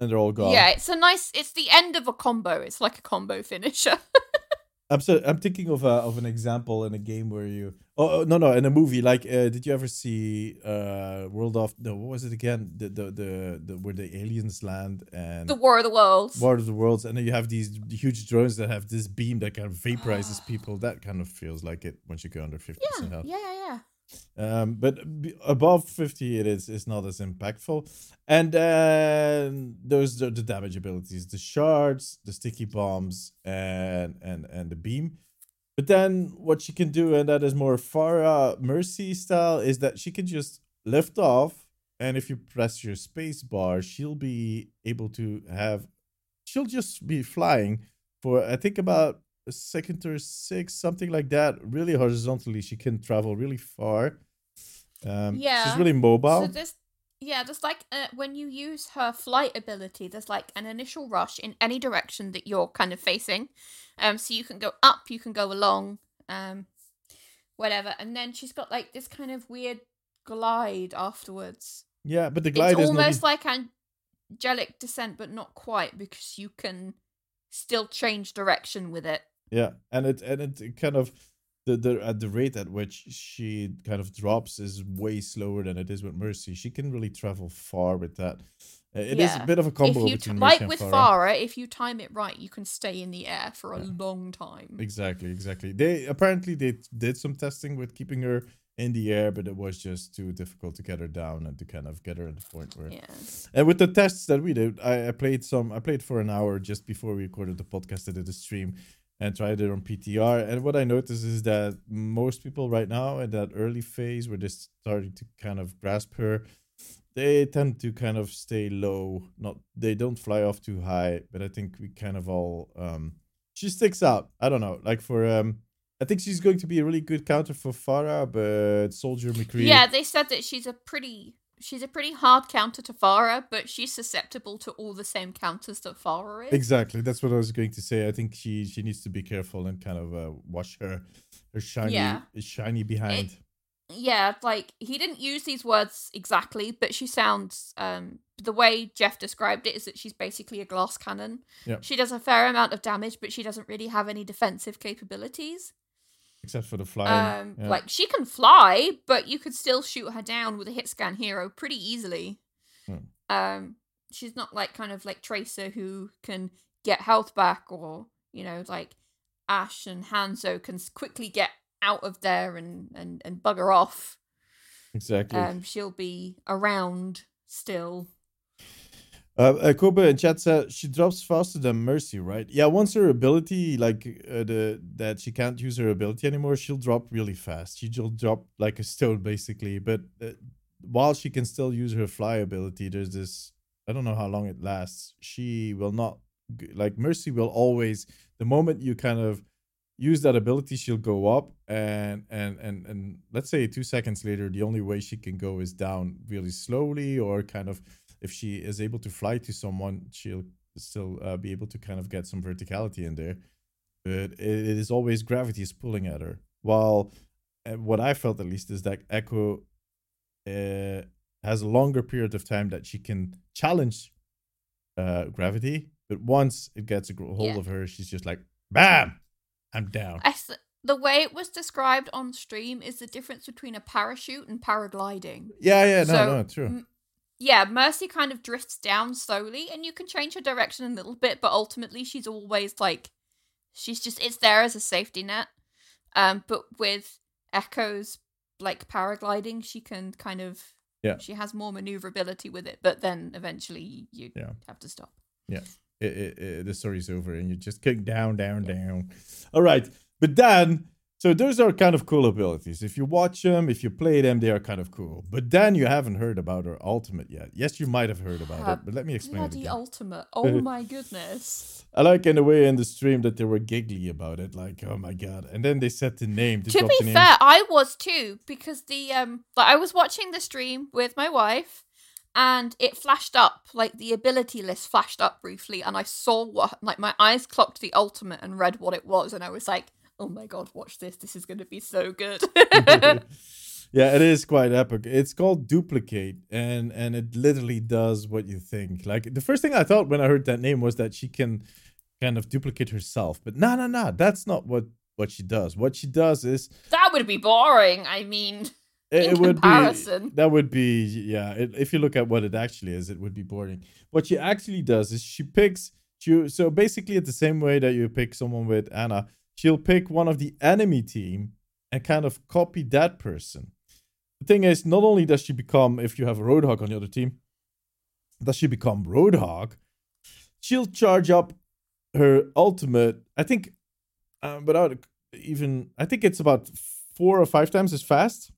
and they're all gone. Yeah, it's a nice. It's the end of a combo. It's like a combo finisher. I'm so, I'm thinking of a, of an example in a game where you oh, oh no no in a movie like uh, did you ever see uh World of no what was it again the the the, the where the aliens land and the War of the Worlds. War of the Worlds, and then you have these huge drones that have this beam that kind of vaporizes people. That kind of feels like it once you go under fifty yeah, percent health. yeah, yeah, yeah. Um, but above fifty, it is is not as impactful. And then those are the damage abilities: the shards, the sticky bombs, and and and the beam. But then what she can do, and that is more Pharah Mercy style, is that she can just lift off, and if you press your space bar, she'll be able to have, she'll just be flying for I think about second or six, something like that. Really horizontally, she can travel really far. Um, she's really mobile. So there's yeah, there's like uh, when you use her flight ability, there's like an initial rush in any direction that you're kind of facing. Um, so you can go up, you can go along, um, whatever, and then she's got like this kind of weird glide afterwards. yeah, but the glide it's is not. almost like angelic descent, but not quite because you can still change direction with it. Yeah, and it and it kind of the the at the rate at which she kind of drops is way slower than it is with Mercy. She can really travel far with that. Uh, It is Yeah. a bit of a combo if you t- like with Pharah. Pharah, if you time it right, you can stay in the air for a Yeah. long time. Exactly, exactly. They apparently they did some testing with keeping her in the air, but it was just too difficult to get her down and to kind of get her at the point where. Yeah. And with the tests that we did, I, I played some. I played for an hour just before we recorded the podcast. I did a stream and tried it on PTR. And what I noticed is that most people right now in that early phase where they're starting to kind of grasp her, they tend to kind of stay low. Not they don't fly off too high, but I think we kind of all um she sticks out. I don't know. Like for um I think she's going to be a really good counter for Pharah, but Soldier McCree. Yeah, they said that she's a pretty she's a pretty hard counter to Pharah, but she's susceptible to all the same counters that Pharah is. Exactly. That's what I was going to say. I think she she needs to be careful and kind of uh, watch her her shiny Yeah. shiny behind. yeah, like he didn't use these words exactly, but she sounds um the way Jeff described it is that she's basically a glass cannon. Yeah. She does a fair amount of damage, but she doesn't really have any defensive capabilities. Except for the flying. Um yeah. like she can fly, but you could still shoot her down with a hit scan hero pretty easily. Hmm. Um she's not like kind of like Tracer who can get health back or, you know, like Ashe and Hanzo can quickly get out of there and and and bugger off. exactly. Um, she'll be around still. Uh, uh, Kobe in chat said she drops faster than Mercy, right? Yeah, once her ability, like uh, the that she can't use her ability anymore, she'll drop really fast. She'll drop like a stone, basically. But uh, while she can still use her fly ability, there's this. I don't know how long it lasts. She will not like Mercy will always. The moment you kind of use that ability, she'll go up, and and and and let's say two seconds later, the only way she can go is down really slowly, or kind of if she is able to fly to someone, she'll still uh, be able to kind of get some verticality in there. But it, is always gravity is pulling at her. While uh, what I felt at least is that Echo uh, has a longer period of time that she can challenge uh, gravity. But once it gets a hold Yeah. of her, she's just like, bam, I'm down. I th- the way it was described on stream is the difference between a parachute and paragliding. Yeah, yeah, no, So, no, true. m- Yeah, Mercy kind of drifts down slowly, and you can change her direction a little bit, but ultimately she's always like, she's just it's there as a safety net. Um, but with Echo's like paragliding, she can kind of Yeah. she has more maneuverability with it, but then eventually you Yeah. have to stop. it, it, it, the story's over and you just kick down, down, down. All right. But then, so those are kind of cool abilities. If you watch them, if you play them, they are kind of cool. But then you haven't heard about her ultimate yet. Yes, you might have heard about Uh, it, but let me explain it Bloody ultimate! Oh my goodness! I like in a way in the stream that they were giggly about it, like, oh my god. And then they said the name. To be the name. fair, I was too because the um like I was watching the stream with my wife and it flashed up like the ability list flashed up briefly and I saw what like my eyes clocked the ultimate and read what it was and I was like, "Oh my god, watch this. This is going to be so good." yeah, it is quite epic. It's called Duplicate, and and it literally does what you think. Like the first thing I thought when I heard that name was that she can kind of duplicate herself, but no, no, no, that's not what what she does. What she does is that would be boring. I mean, it, it would be that would be yeah. It, if you look at what it actually is, it would be boring. What she actually does is she picks. She, so basically, it's the same way that you pick someone with Ana. She'll pick one of the enemy team and kind of copy that person. The thing is, not only does she become, if you have a Roadhog on the other team, does she become Roadhog, she'll charge up her ultimate. I think, uh, without even, I think it's about four or five times as fast.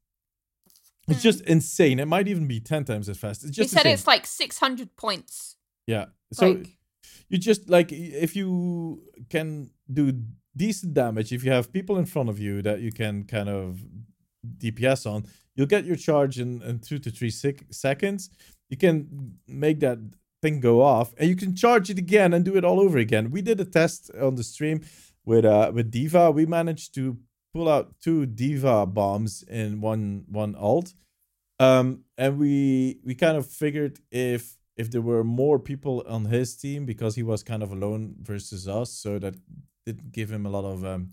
It's Mm. just insane. It might even be ten times as fast. It's he just said insane. it's like 600 points. yeah. So like, you just like if you can do decent damage. If you have people in front of you that you can kind of dps on you'll get your charge in, in two to three sec- seconds. You can make that thing go off and you can charge it again and do it all over again. We did a test on the stream with uh with D.Va we managed to pull out two D.Va bombs in one one ult um and we we kind of figured if if there were more people on his team because he was kind of alone versus us so that did give him a lot of um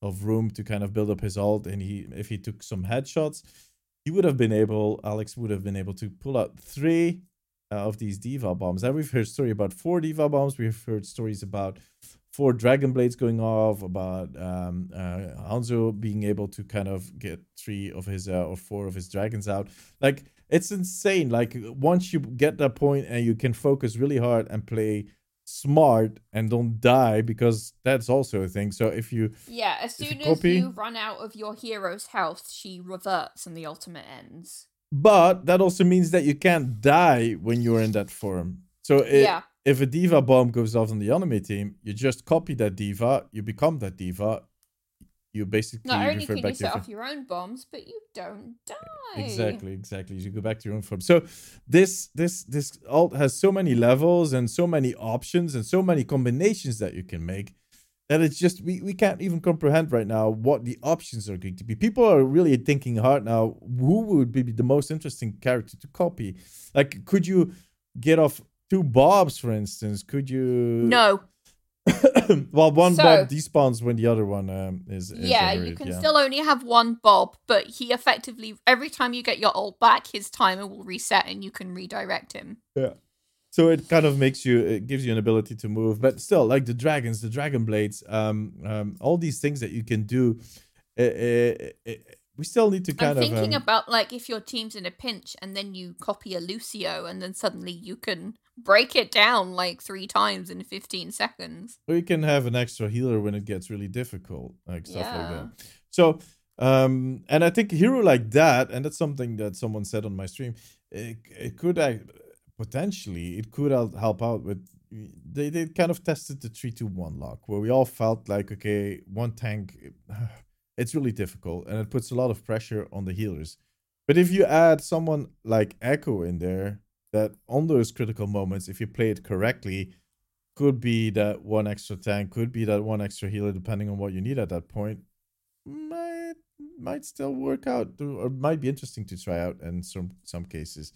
of room to kind of build up his ult and he if he took some headshots he would have been able alex would have been able to pull out three uh, of these D.Va bombs and we've heard story about four D.Va bombs we've heard stories about four dragon blades going off, about um, uh, Hanzo being able to kind of get three of his uh, or four of his dragons out. Like it's insane. Like once you get that point and you can focus really hard and play smart and don't die because that's also a thing. So if you Yeah, as If you soon as copy- you run out of your hero's health, she reverts and the ultimate ends. but that also means that you can't die when you're in that form. So it, yeah. if a D.Va bomb goes off on the enemy team, you just copy that D.Va, you become that D.Va. You basically Not only can you set off your own bombs, but you don't die. Exactly, exactly. You go back to your own form. So this this this ult has so many levels and so many options and so many combinations that you can make that it's just we, we can't even comprehend right now what the options are going to be. People are really thinking hard now who would be the most interesting character to copy. Like could you get off two bobs for instance? Could you No. well one So- bob despawns when the other one um, is, is yeah, you can yeah. still only have one bob, but he effectively every time you get your ult back, his timer will reset and you can redirect him. Yeah. So it kind of makes you it gives you an ability to move but still like the dragons the dragon blades um um all these things that you can do uh, we still need to kind I'm of thinking um, about like if your team's in a pinch and then you copy a Lucio and then suddenly you can break it down like three times in 15 seconds. or you can have an extra healer when it gets really difficult like stuff like that so um and i think a hero like that and that's something that someone said on my stream it, it could act potentially it could help help out with they, they kind of tested the 321 lock where we all felt like okay one tank it's really difficult and it puts a lot of pressure on the healers. But if you add someone like echo in there that on those critical moments if you play it correctly could be that one extra tank could be that one extra healer depending on what you need at that point. Mm, Might might still work out to- or might be interesting to try out in some some cases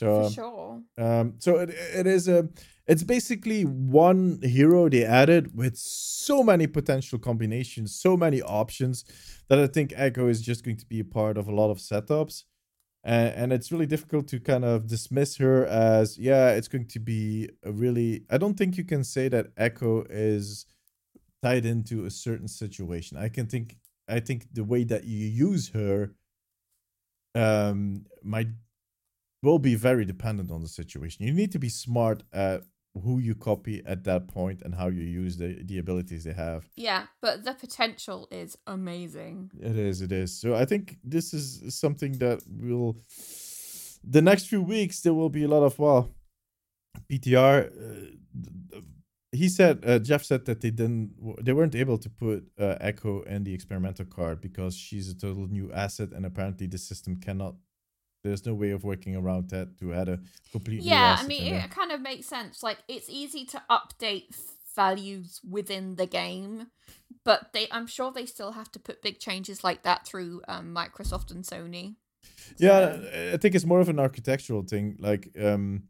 so For um, sure. um, so it, it is a, it's basically one hero they added with so many potential combinations, so many options that I think Echo is just going to be a part of a lot of setups, and, and it's really difficult to kind of dismiss her as yeah, it's going to be a really. I don't think you can say that Echo is tied into a certain situation. I can think I think the way that you use her um might will be very dependent on the situation. You need to be smart at who you copy at that point and how you use the the abilities they have. Yeah, but the potential is amazing. It is, it is. So I think this is something that will the next few weeks there will be a lot of well PTR. Uh, he said uh, Jeff said that they didn't they weren't able to put uh, Echo in the experimental card because she's a total new asset and apparently the system cannot. There's no way of working around that to add a completely new Yeah, I mean, it kind of makes sense. Like, it's easy to update values within the game, but they, I'm sure they still have to put big changes like that through um, Microsoft and Sony. Yeah, I think it's more of an architectural thing. Like um,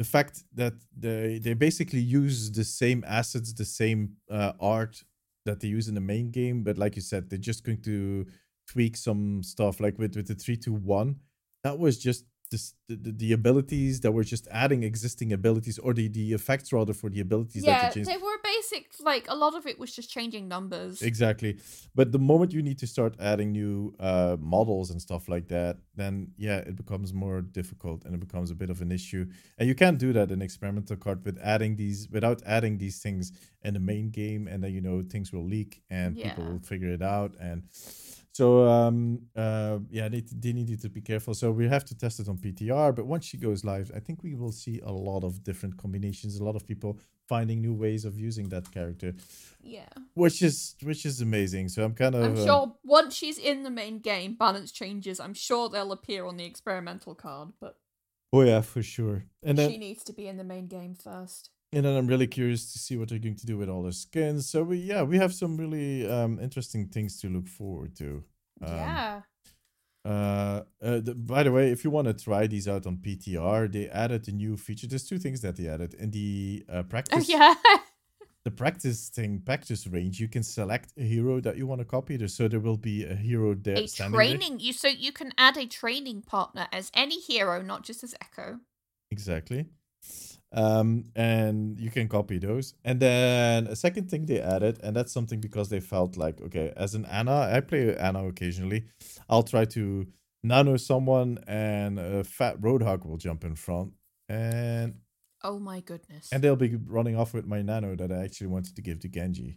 the fact that they they basically use the same assets, the same uh, art that they use in the main game, but like you said, they're just going to tweak some stuff. Like with with the three two one, that was just this, the, the the abilities that were just adding existing abilities or the the effects rather for the abilities yeah, that they changed. they were basic. Like a lot of it was just changing numbers. Exactly. But the moment you need to start adding new uh, models and stuff like that, then yeah, it becomes more difficult and it becomes a bit of an issue. And you can't do that in experimental card with adding these without adding these things in the main game, and then you know things will leak and people will figure it out. And so um uh yeah, they they needed to be careful. So we have to test it on PTR. But once she goes live, I think we will see a lot of different combinations. A lot of people finding new ways of using that character yeah, which is which is amazing. So I'm kind of I'm uh, sure once she's in the main game, balance changes. I'm sure they'll appear on the experimental card, but oh yeah, for sure. And then she needs to be in the main game first. and then I'm really curious to see what they're going to do with all the skins. So we yeah, we have some really um interesting things to look forward to. Um, yeah. Uh, uh the, by the way, if you want to try these out on PTR, they added a new feature. There's two things that they added in the uh, Oh practice. yeah. The practice thing, practice range. You can select a hero that you want to copy. There, so there will be a hero there. a standing there. training you so you can add a training partner as any hero, not just as Echo. Exactly. Um, and you can copy those. And then a second thing they added, and that's something because they felt like, okay, as an Ana, I play Ana occasionally. I'll try to nano someone, and a fat Roadhog will jump in front, and Oh my goodness. and they'll be running off with my nano that I actually wanted to give to Genji.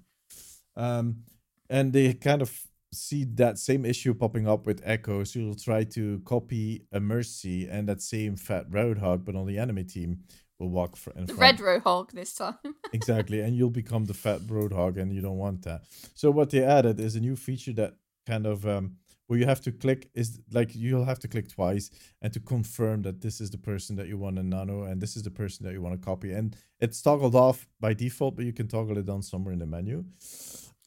Um, and they kind of see that same issue popping up with Echo, so you'll try to copy a Mercy and that same fat Roadhog, but on the enemy team will walk fr- in the front. red roadhog this time. exactly, and you'll become the fat Roadhog, and you don't want that. So what they added is a new feature that kind of um, where you have to click is like you'll have to click twice and to confirm that this is the person that you want to nano and this is the person that you want to copy and it's toggled off by default but you can toggle it on somewhere in the menu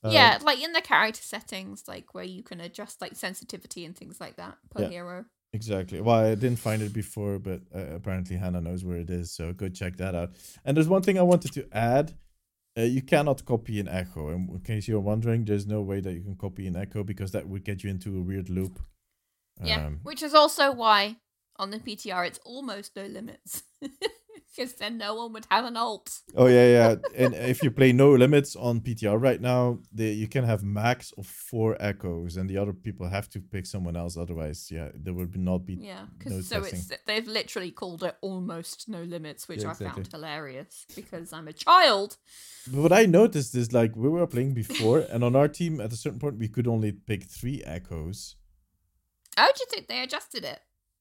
Uh, yeah, like in the character settings, like where you can adjust like sensitivity and things like that per Yeah. hero. Exactly. Well i didn't find it before but uh, apparently hannah knows where it is so go check that out. And there's one thing i wanted to add uh, you cannot copy an echo. And in case you're wondering there's no way that you can copy an echo because that would get you into a weird loop. Yeah, Um, which is also why on the PTR it's almost no limits, because then no one would have an ult. Oh yeah, yeah. and if you play no limits on PTR right now, the, you can have max of four echoes, and the other people have to pick someone else. Otherwise, yeah, there would not be. Yeah, No because so testing. it's they've literally called it almost no limits, which Yeah, I found hilarious because I'm a child. But what I noticed is like we were playing before, and on our team at a certain point we could only pick three echoes. How do you think they adjusted it?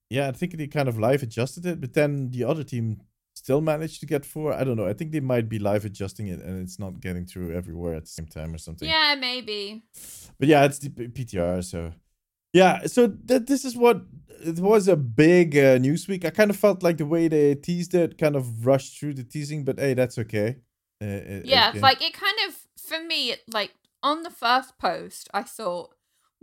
Yeah, I think they kind of live adjusted it, but then the other team still managed to get four. I don't know. I think they might be live adjusting it, and it's not getting through everywhere at the same time or something. Yeah, maybe. but yeah, it's the PTR. So yeah, so th- this is what it was a big uh, news week. I kind of felt like the way they teased it kind of rushed through the teasing, but hey, that's okay. Uh, Yeah, okay. like it kind of for me, like on the first post, I thought,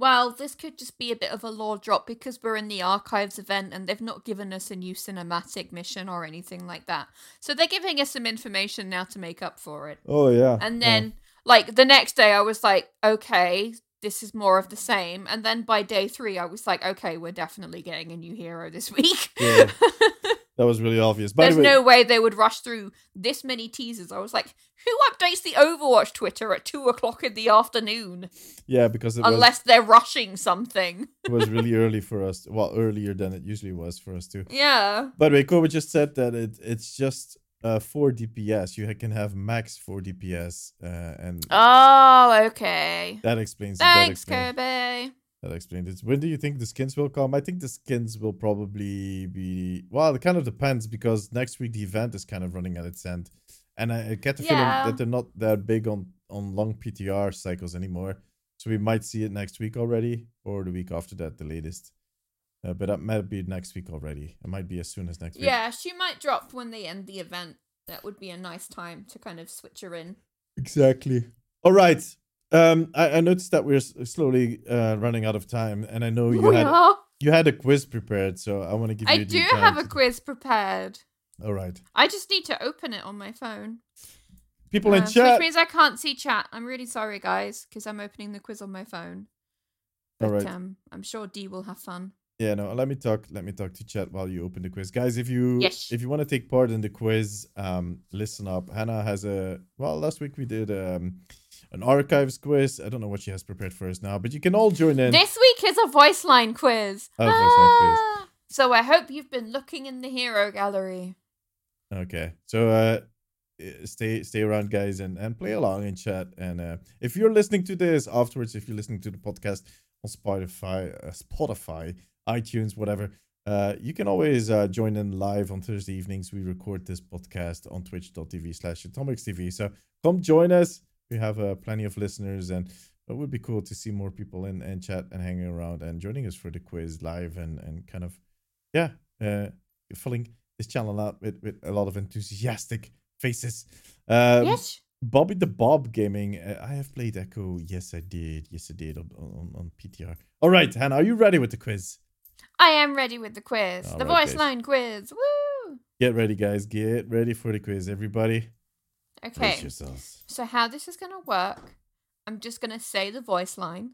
well, this could just be a bit of a lore drop because we're in the archives event and they've not given us a new cinematic mission or anything like that. So they're giving us some information now to make up for it. oh yeah, And then, like, the next day, I was like, okay, this is more of the same. And then by day three, I was like, okay, we're definitely getting a new hero this week. Yeah. that was really obvious. By There's the way, no way they would rush through this many teasers. I was like, who updates the Overwatch Twitter at two o'clock in the afternoon? yeah, because it was, Unless they're rushing something. it was really early for us. Well, earlier than it usually was for us too. Yeah. By the way, Kobe just said that it it's just uh 4 DPS. You can have max 4 DPS, uh, and Oh, okay. that explains. that Thanks, explains- Kirby. That explains it. When do you think the skins will come? I think the skins will probably be well. It kind of depends because next week the event is kind of running at its end, and I, I get the Yeah. feeling that they're not that big on on long PTR cycles anymore. So we might see it next week already, or the week after that, the latest. Uh, but that might be next week already. It might be as soon as next week. Yeah, she might drop when they end the event. That would be a nice time to kind of switch her in. Exactly. All right. Um, I, I noticed that we're slowly uh, running out of time, and I know you we had are. you had a quiz prepared, so I want to give I you. do have a quiz prepared. All right. I just need to open it on my phone. People in Uh, so chat. Which means I can't see chat. I'm really sorry, guys, because I'm opening the quiz on my phone. But All right. um, I'm sure Dee will have fun. Yeah, no. Let me talk. Let me talk to chat while you open the quiz, guys. If you Yes. if you want to take part in the quiz, um, listen up. Hannah has a well. Last week we did um an archives quiz. I don't know what she has prepared for us now, but you can all join in. This week is a voice line quiz. Oh, voice line quiz. Ah! So I hope you've been looking in the hero gallery. Okay, so uh, stay stay around, guys, and and play along in chat. And uh, if you're listening to this afterwards, if you're listening to the podcast on Spotify, uh, Spotify, iTunes, whatever. Uh, you can always uh, join in live on Thursday evenings. We record this podcast on twitch.tv slash atomiics TV. So come join us. We have uh, plenty of listeners, and it would be cool to see more people in, in chat and hanging around and joining us for the quiz live and, and kind of, yeah, uh, filling this channel out with, with a lot of enthusiastic faces. Um, yes. Bobby the Bob Gaming. Uh, I have played Echo. Yes, I did. Yes, I did on, on, on PTR. All right, Hannah, are you ready with the quiz? I am ready with the quiz. All the right, voice guys. line quiz. Woo! Get ready, guys. Get ready for the quiz, everybody. Okay. So how this is going to work, I'm just going to say the voice line.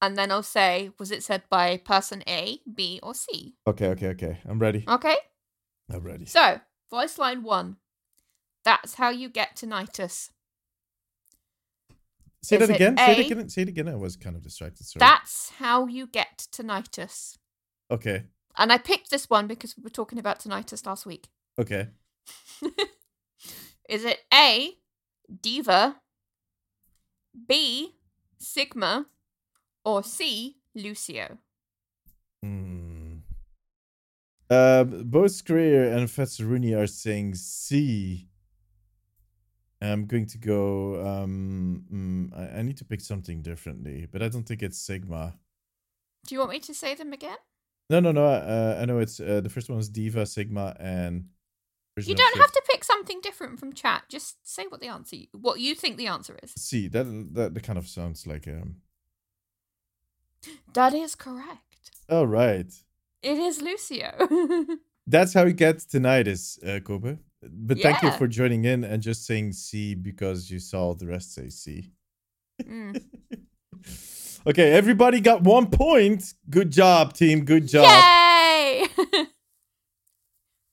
And then I'll say, was it said by person A, B, or C? Okay, okay, okay. I'm ready. Okay? I'm ready. So, Voice line one. That's how you get tinnitus. Say Is that it again. Say it again. Say it again. I was kind of distracted. Sorry. That's how you get tinnitus. Okay. And I picked this one because we were talking about tinnitus last week. Okay. Is it A, D.Va, B, Sigma, or C, Lucio? Hmm. Uh, both Skrier and Fatsaruni are saying C. I'm going to go. Um, mm, I, I need to pick something differently, but I don't think it's Sigma. Do you want me to say them again? No, no, no. Uh, I know it's uh, the first one is D.Va, Sigma, and. You don't have to pick something different from chat. Just say what the answer, what you think the answer is. See, That that, that kind of sounds like um. That is correct. All right. It is Lucio. That's how we get tinnitus, uh, Kobe. But thank you for joining in and just saying C because you saw the rest say C. Mm. okay, everybody got one point. Good job, team. Good job. Yay!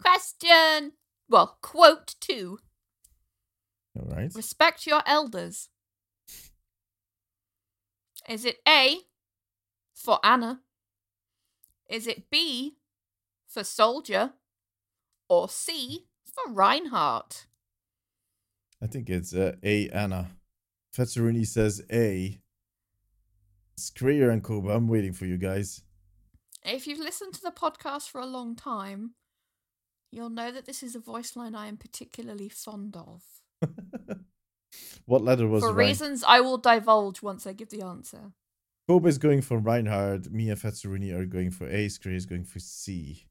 Question. Well, quote two. All right. Respect your elders. Is it A for Ana? Is it B for Soldier? Or C for Reinhardt? I think it's uh, A, Ana. Fetzerini says A. Skrier and Koba, I'm waiting for you guys. If you've listened to the podcast for a long time, you'll know that this is a voice line I am particularly fond of. what letter was for reasons I will divulge once I give the answer. Kobe is going for Reinhardt. Me and Fetzerini are going for A. Skrier is going for C.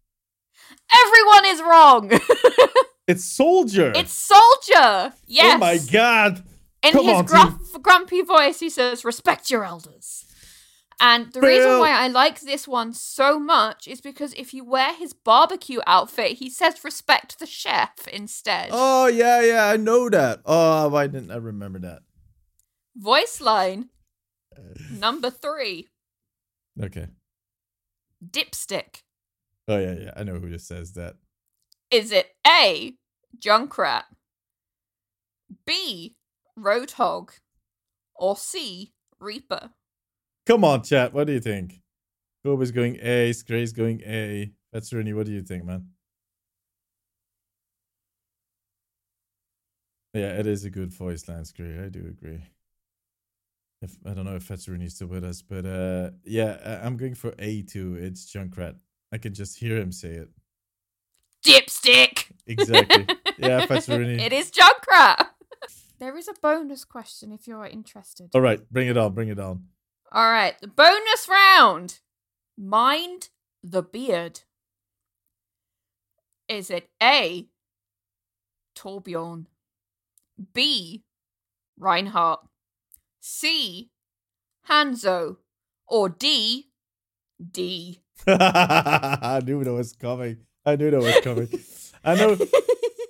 Everyone is wrong! It's Soldier. it's Soldier! Yes! Oh my god. In Come his on, gruff, grumpy voice, he says, Respect your elders. And the reason why I like this one so much is because if you wear his barbecue outfit, he says, Respect the chef instead. Oh yeah, yeah, I know that. Oh, why didn't I remember that? Voice line number three Okay. Dipstick. Oh yeah, yeah. I know who just says that. Is it A, Junkrat, B, Roadhog, or C, Reaper? Come on, chat. What do you think? Kobe's going A. Gray's going A. That's Rooney. What do you think, man? Yeah, it is a good voice line, Gray. I do agree. If I don't know if Fetzerini is still with us, but uh, yeah, I- I'm going for A too. It's Junkrat. I can just hear him say it. Dipstick! Exactly. yeah, Fetzerini. it is Junkrat! there is a bonus question if you're interested. All right, bring it on. Bring it on. All right, the bonus round. Mind the beard. Is it A, Torbjorn, B, Reinhardt, C, Hanzo, or D, D? I knew that was coming. I knew that was coming. I know.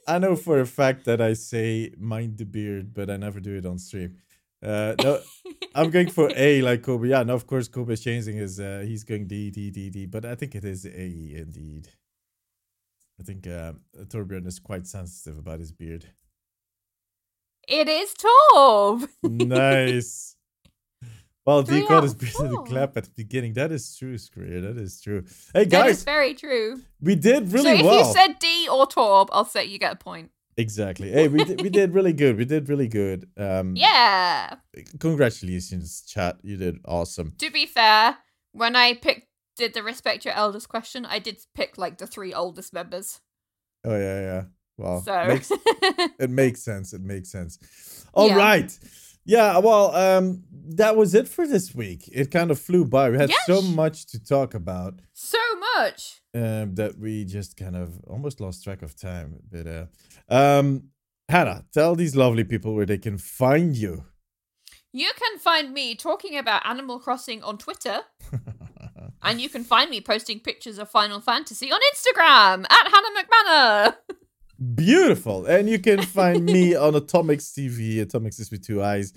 I know for a fact that I say mind the beard, but I never do it on stream. Uh, no, I'm going for A like Kobe. Yeah, no, of course Kobe is changing his. Uh, he's going D D D D, but I think it is A indeed. I think uh, Torbjorn is quite sensitive about his beard. It is Torb. nice. Well, Three D got out his beard in the clap at the beginning. That is true, Screer. That is true. Hey That is guys, very true. we did really so if well. you said D or Torb, I'll say you get a point. Exactly. Hey, we did, we did really good. We did really good. Um, Yeah. Congratulations, chat. You did awesome. To be fair, when I picked did the respect your elders question, I did pick like the three oldest members. Oh yeah, yeah. Well, So makes, it makes sense. It makes sense. All right. Yeah. Well, um, that was it for this week. It kind of flew by. We had so much to talk about so much. um, that we just kind of almost lost track of time. But uh, um, Hannah, tell these lovely people where they can find you. You can find me talking about Animal Crossing on Twitter, and you can find me posting pictures of Final Fantasy on Instagram at Hannah McManus. Beautiful. And you can find me on Atomiics TV, Atomiics is with two eyes.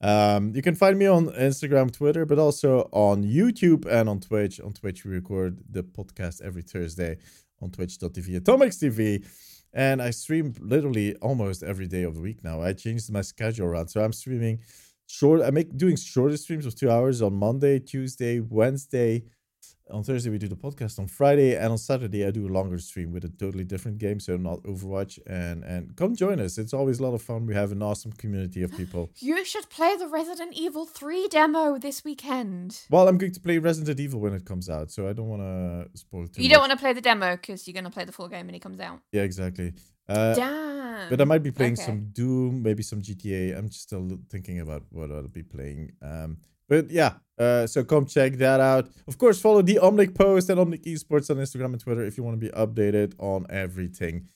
Um, you can find me on Instagram, Twitter, but also on YouTube and on Twitch. On Twitch, we record the podcast every Thursday on twitch.tv, Atomiics TV. and I stream literally almost every day of the week now. I changed my schedule around, so I'm streaming short. I make doing shorter streams of two hours on Monday, Tuesday, Wednesday. On Thursday we do the podcast. On Friday and on Saturday I do a longer stream with a totally different game, so not Overwatch. And and come join us. It's always a lot of fun. We have an awesome community of people. You should play the Resident Evil 3 demo this weekend. Well, I'm going to play Resident Evil when it comes out, so I don't want to spoil too You don't want to play the demo because you're going to play the full game when it comes out. Yeah, exactly. Uh, Damn. but I might be playing Okay. some Doom, maybe some GTA. I'm just still thinking about what I'll be playing. Um, but yeah, uh, so come check that out. Of course, follow the Omnic Post and Omnic Esports on Instagram and Twitter if you want to be updated on everything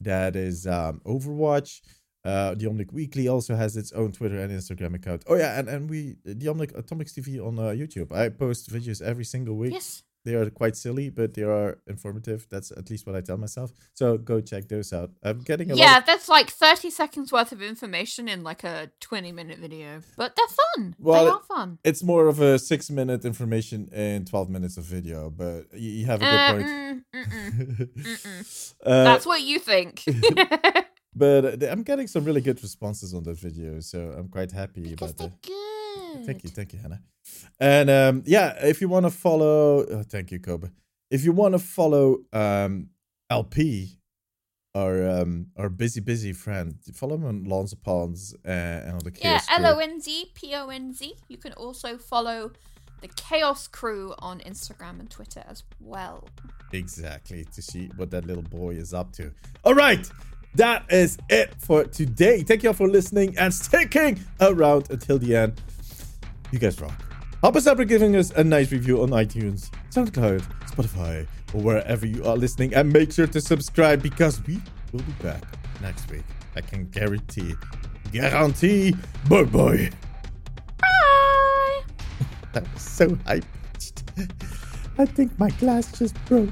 that is um, Overwatch. Uh, the Omnic Weekly also has its own Twitter and Instagram account. Oh yeah, and, and we the Omnic Atomiics TV on uh, YouTube. I post videos every single week. Yes. They are quite silly, but they are informative. That's at least what I tell myself. So go check those out. I'm getting a Yeah, lot. Of, that's like 30 seconds worth of information in like a 20 minute video. But they're fun. Well, they are fun. it's more of a six minute information in 12 minutes of video, but you, you have a good Uh, point. mm, mm-mm, mm-mm. Uh, That's what you think. but uh, I'm getting some really good responses on that video, so I'm quite happy because about that. Good. Thank you, thank you, Hannah. And um, yeah, if you want to follow, oh, thank you, Kobe. If you want to follow um, LP, our um, our busy busy friend, follow him on Lonz Ponz uh, and on the Yeah, Chaos Crew. L O N Z P O N Z. You can also follow the Chaos Crew on Instagram and Twitter as well. Exactly, to see what that little boy is up to. All right, that is it for today. Thank you all for listening and sticking around until the end. You guys rock. Help us out by giving us a nice review on iTunes, SoundCloud, Spotify, or wherever you are listening. And make sure to subscribe because we will be back next week. I can guarantee. Guarantee. Bye bye. Bye! That was so high pitched. I think my glass just broke.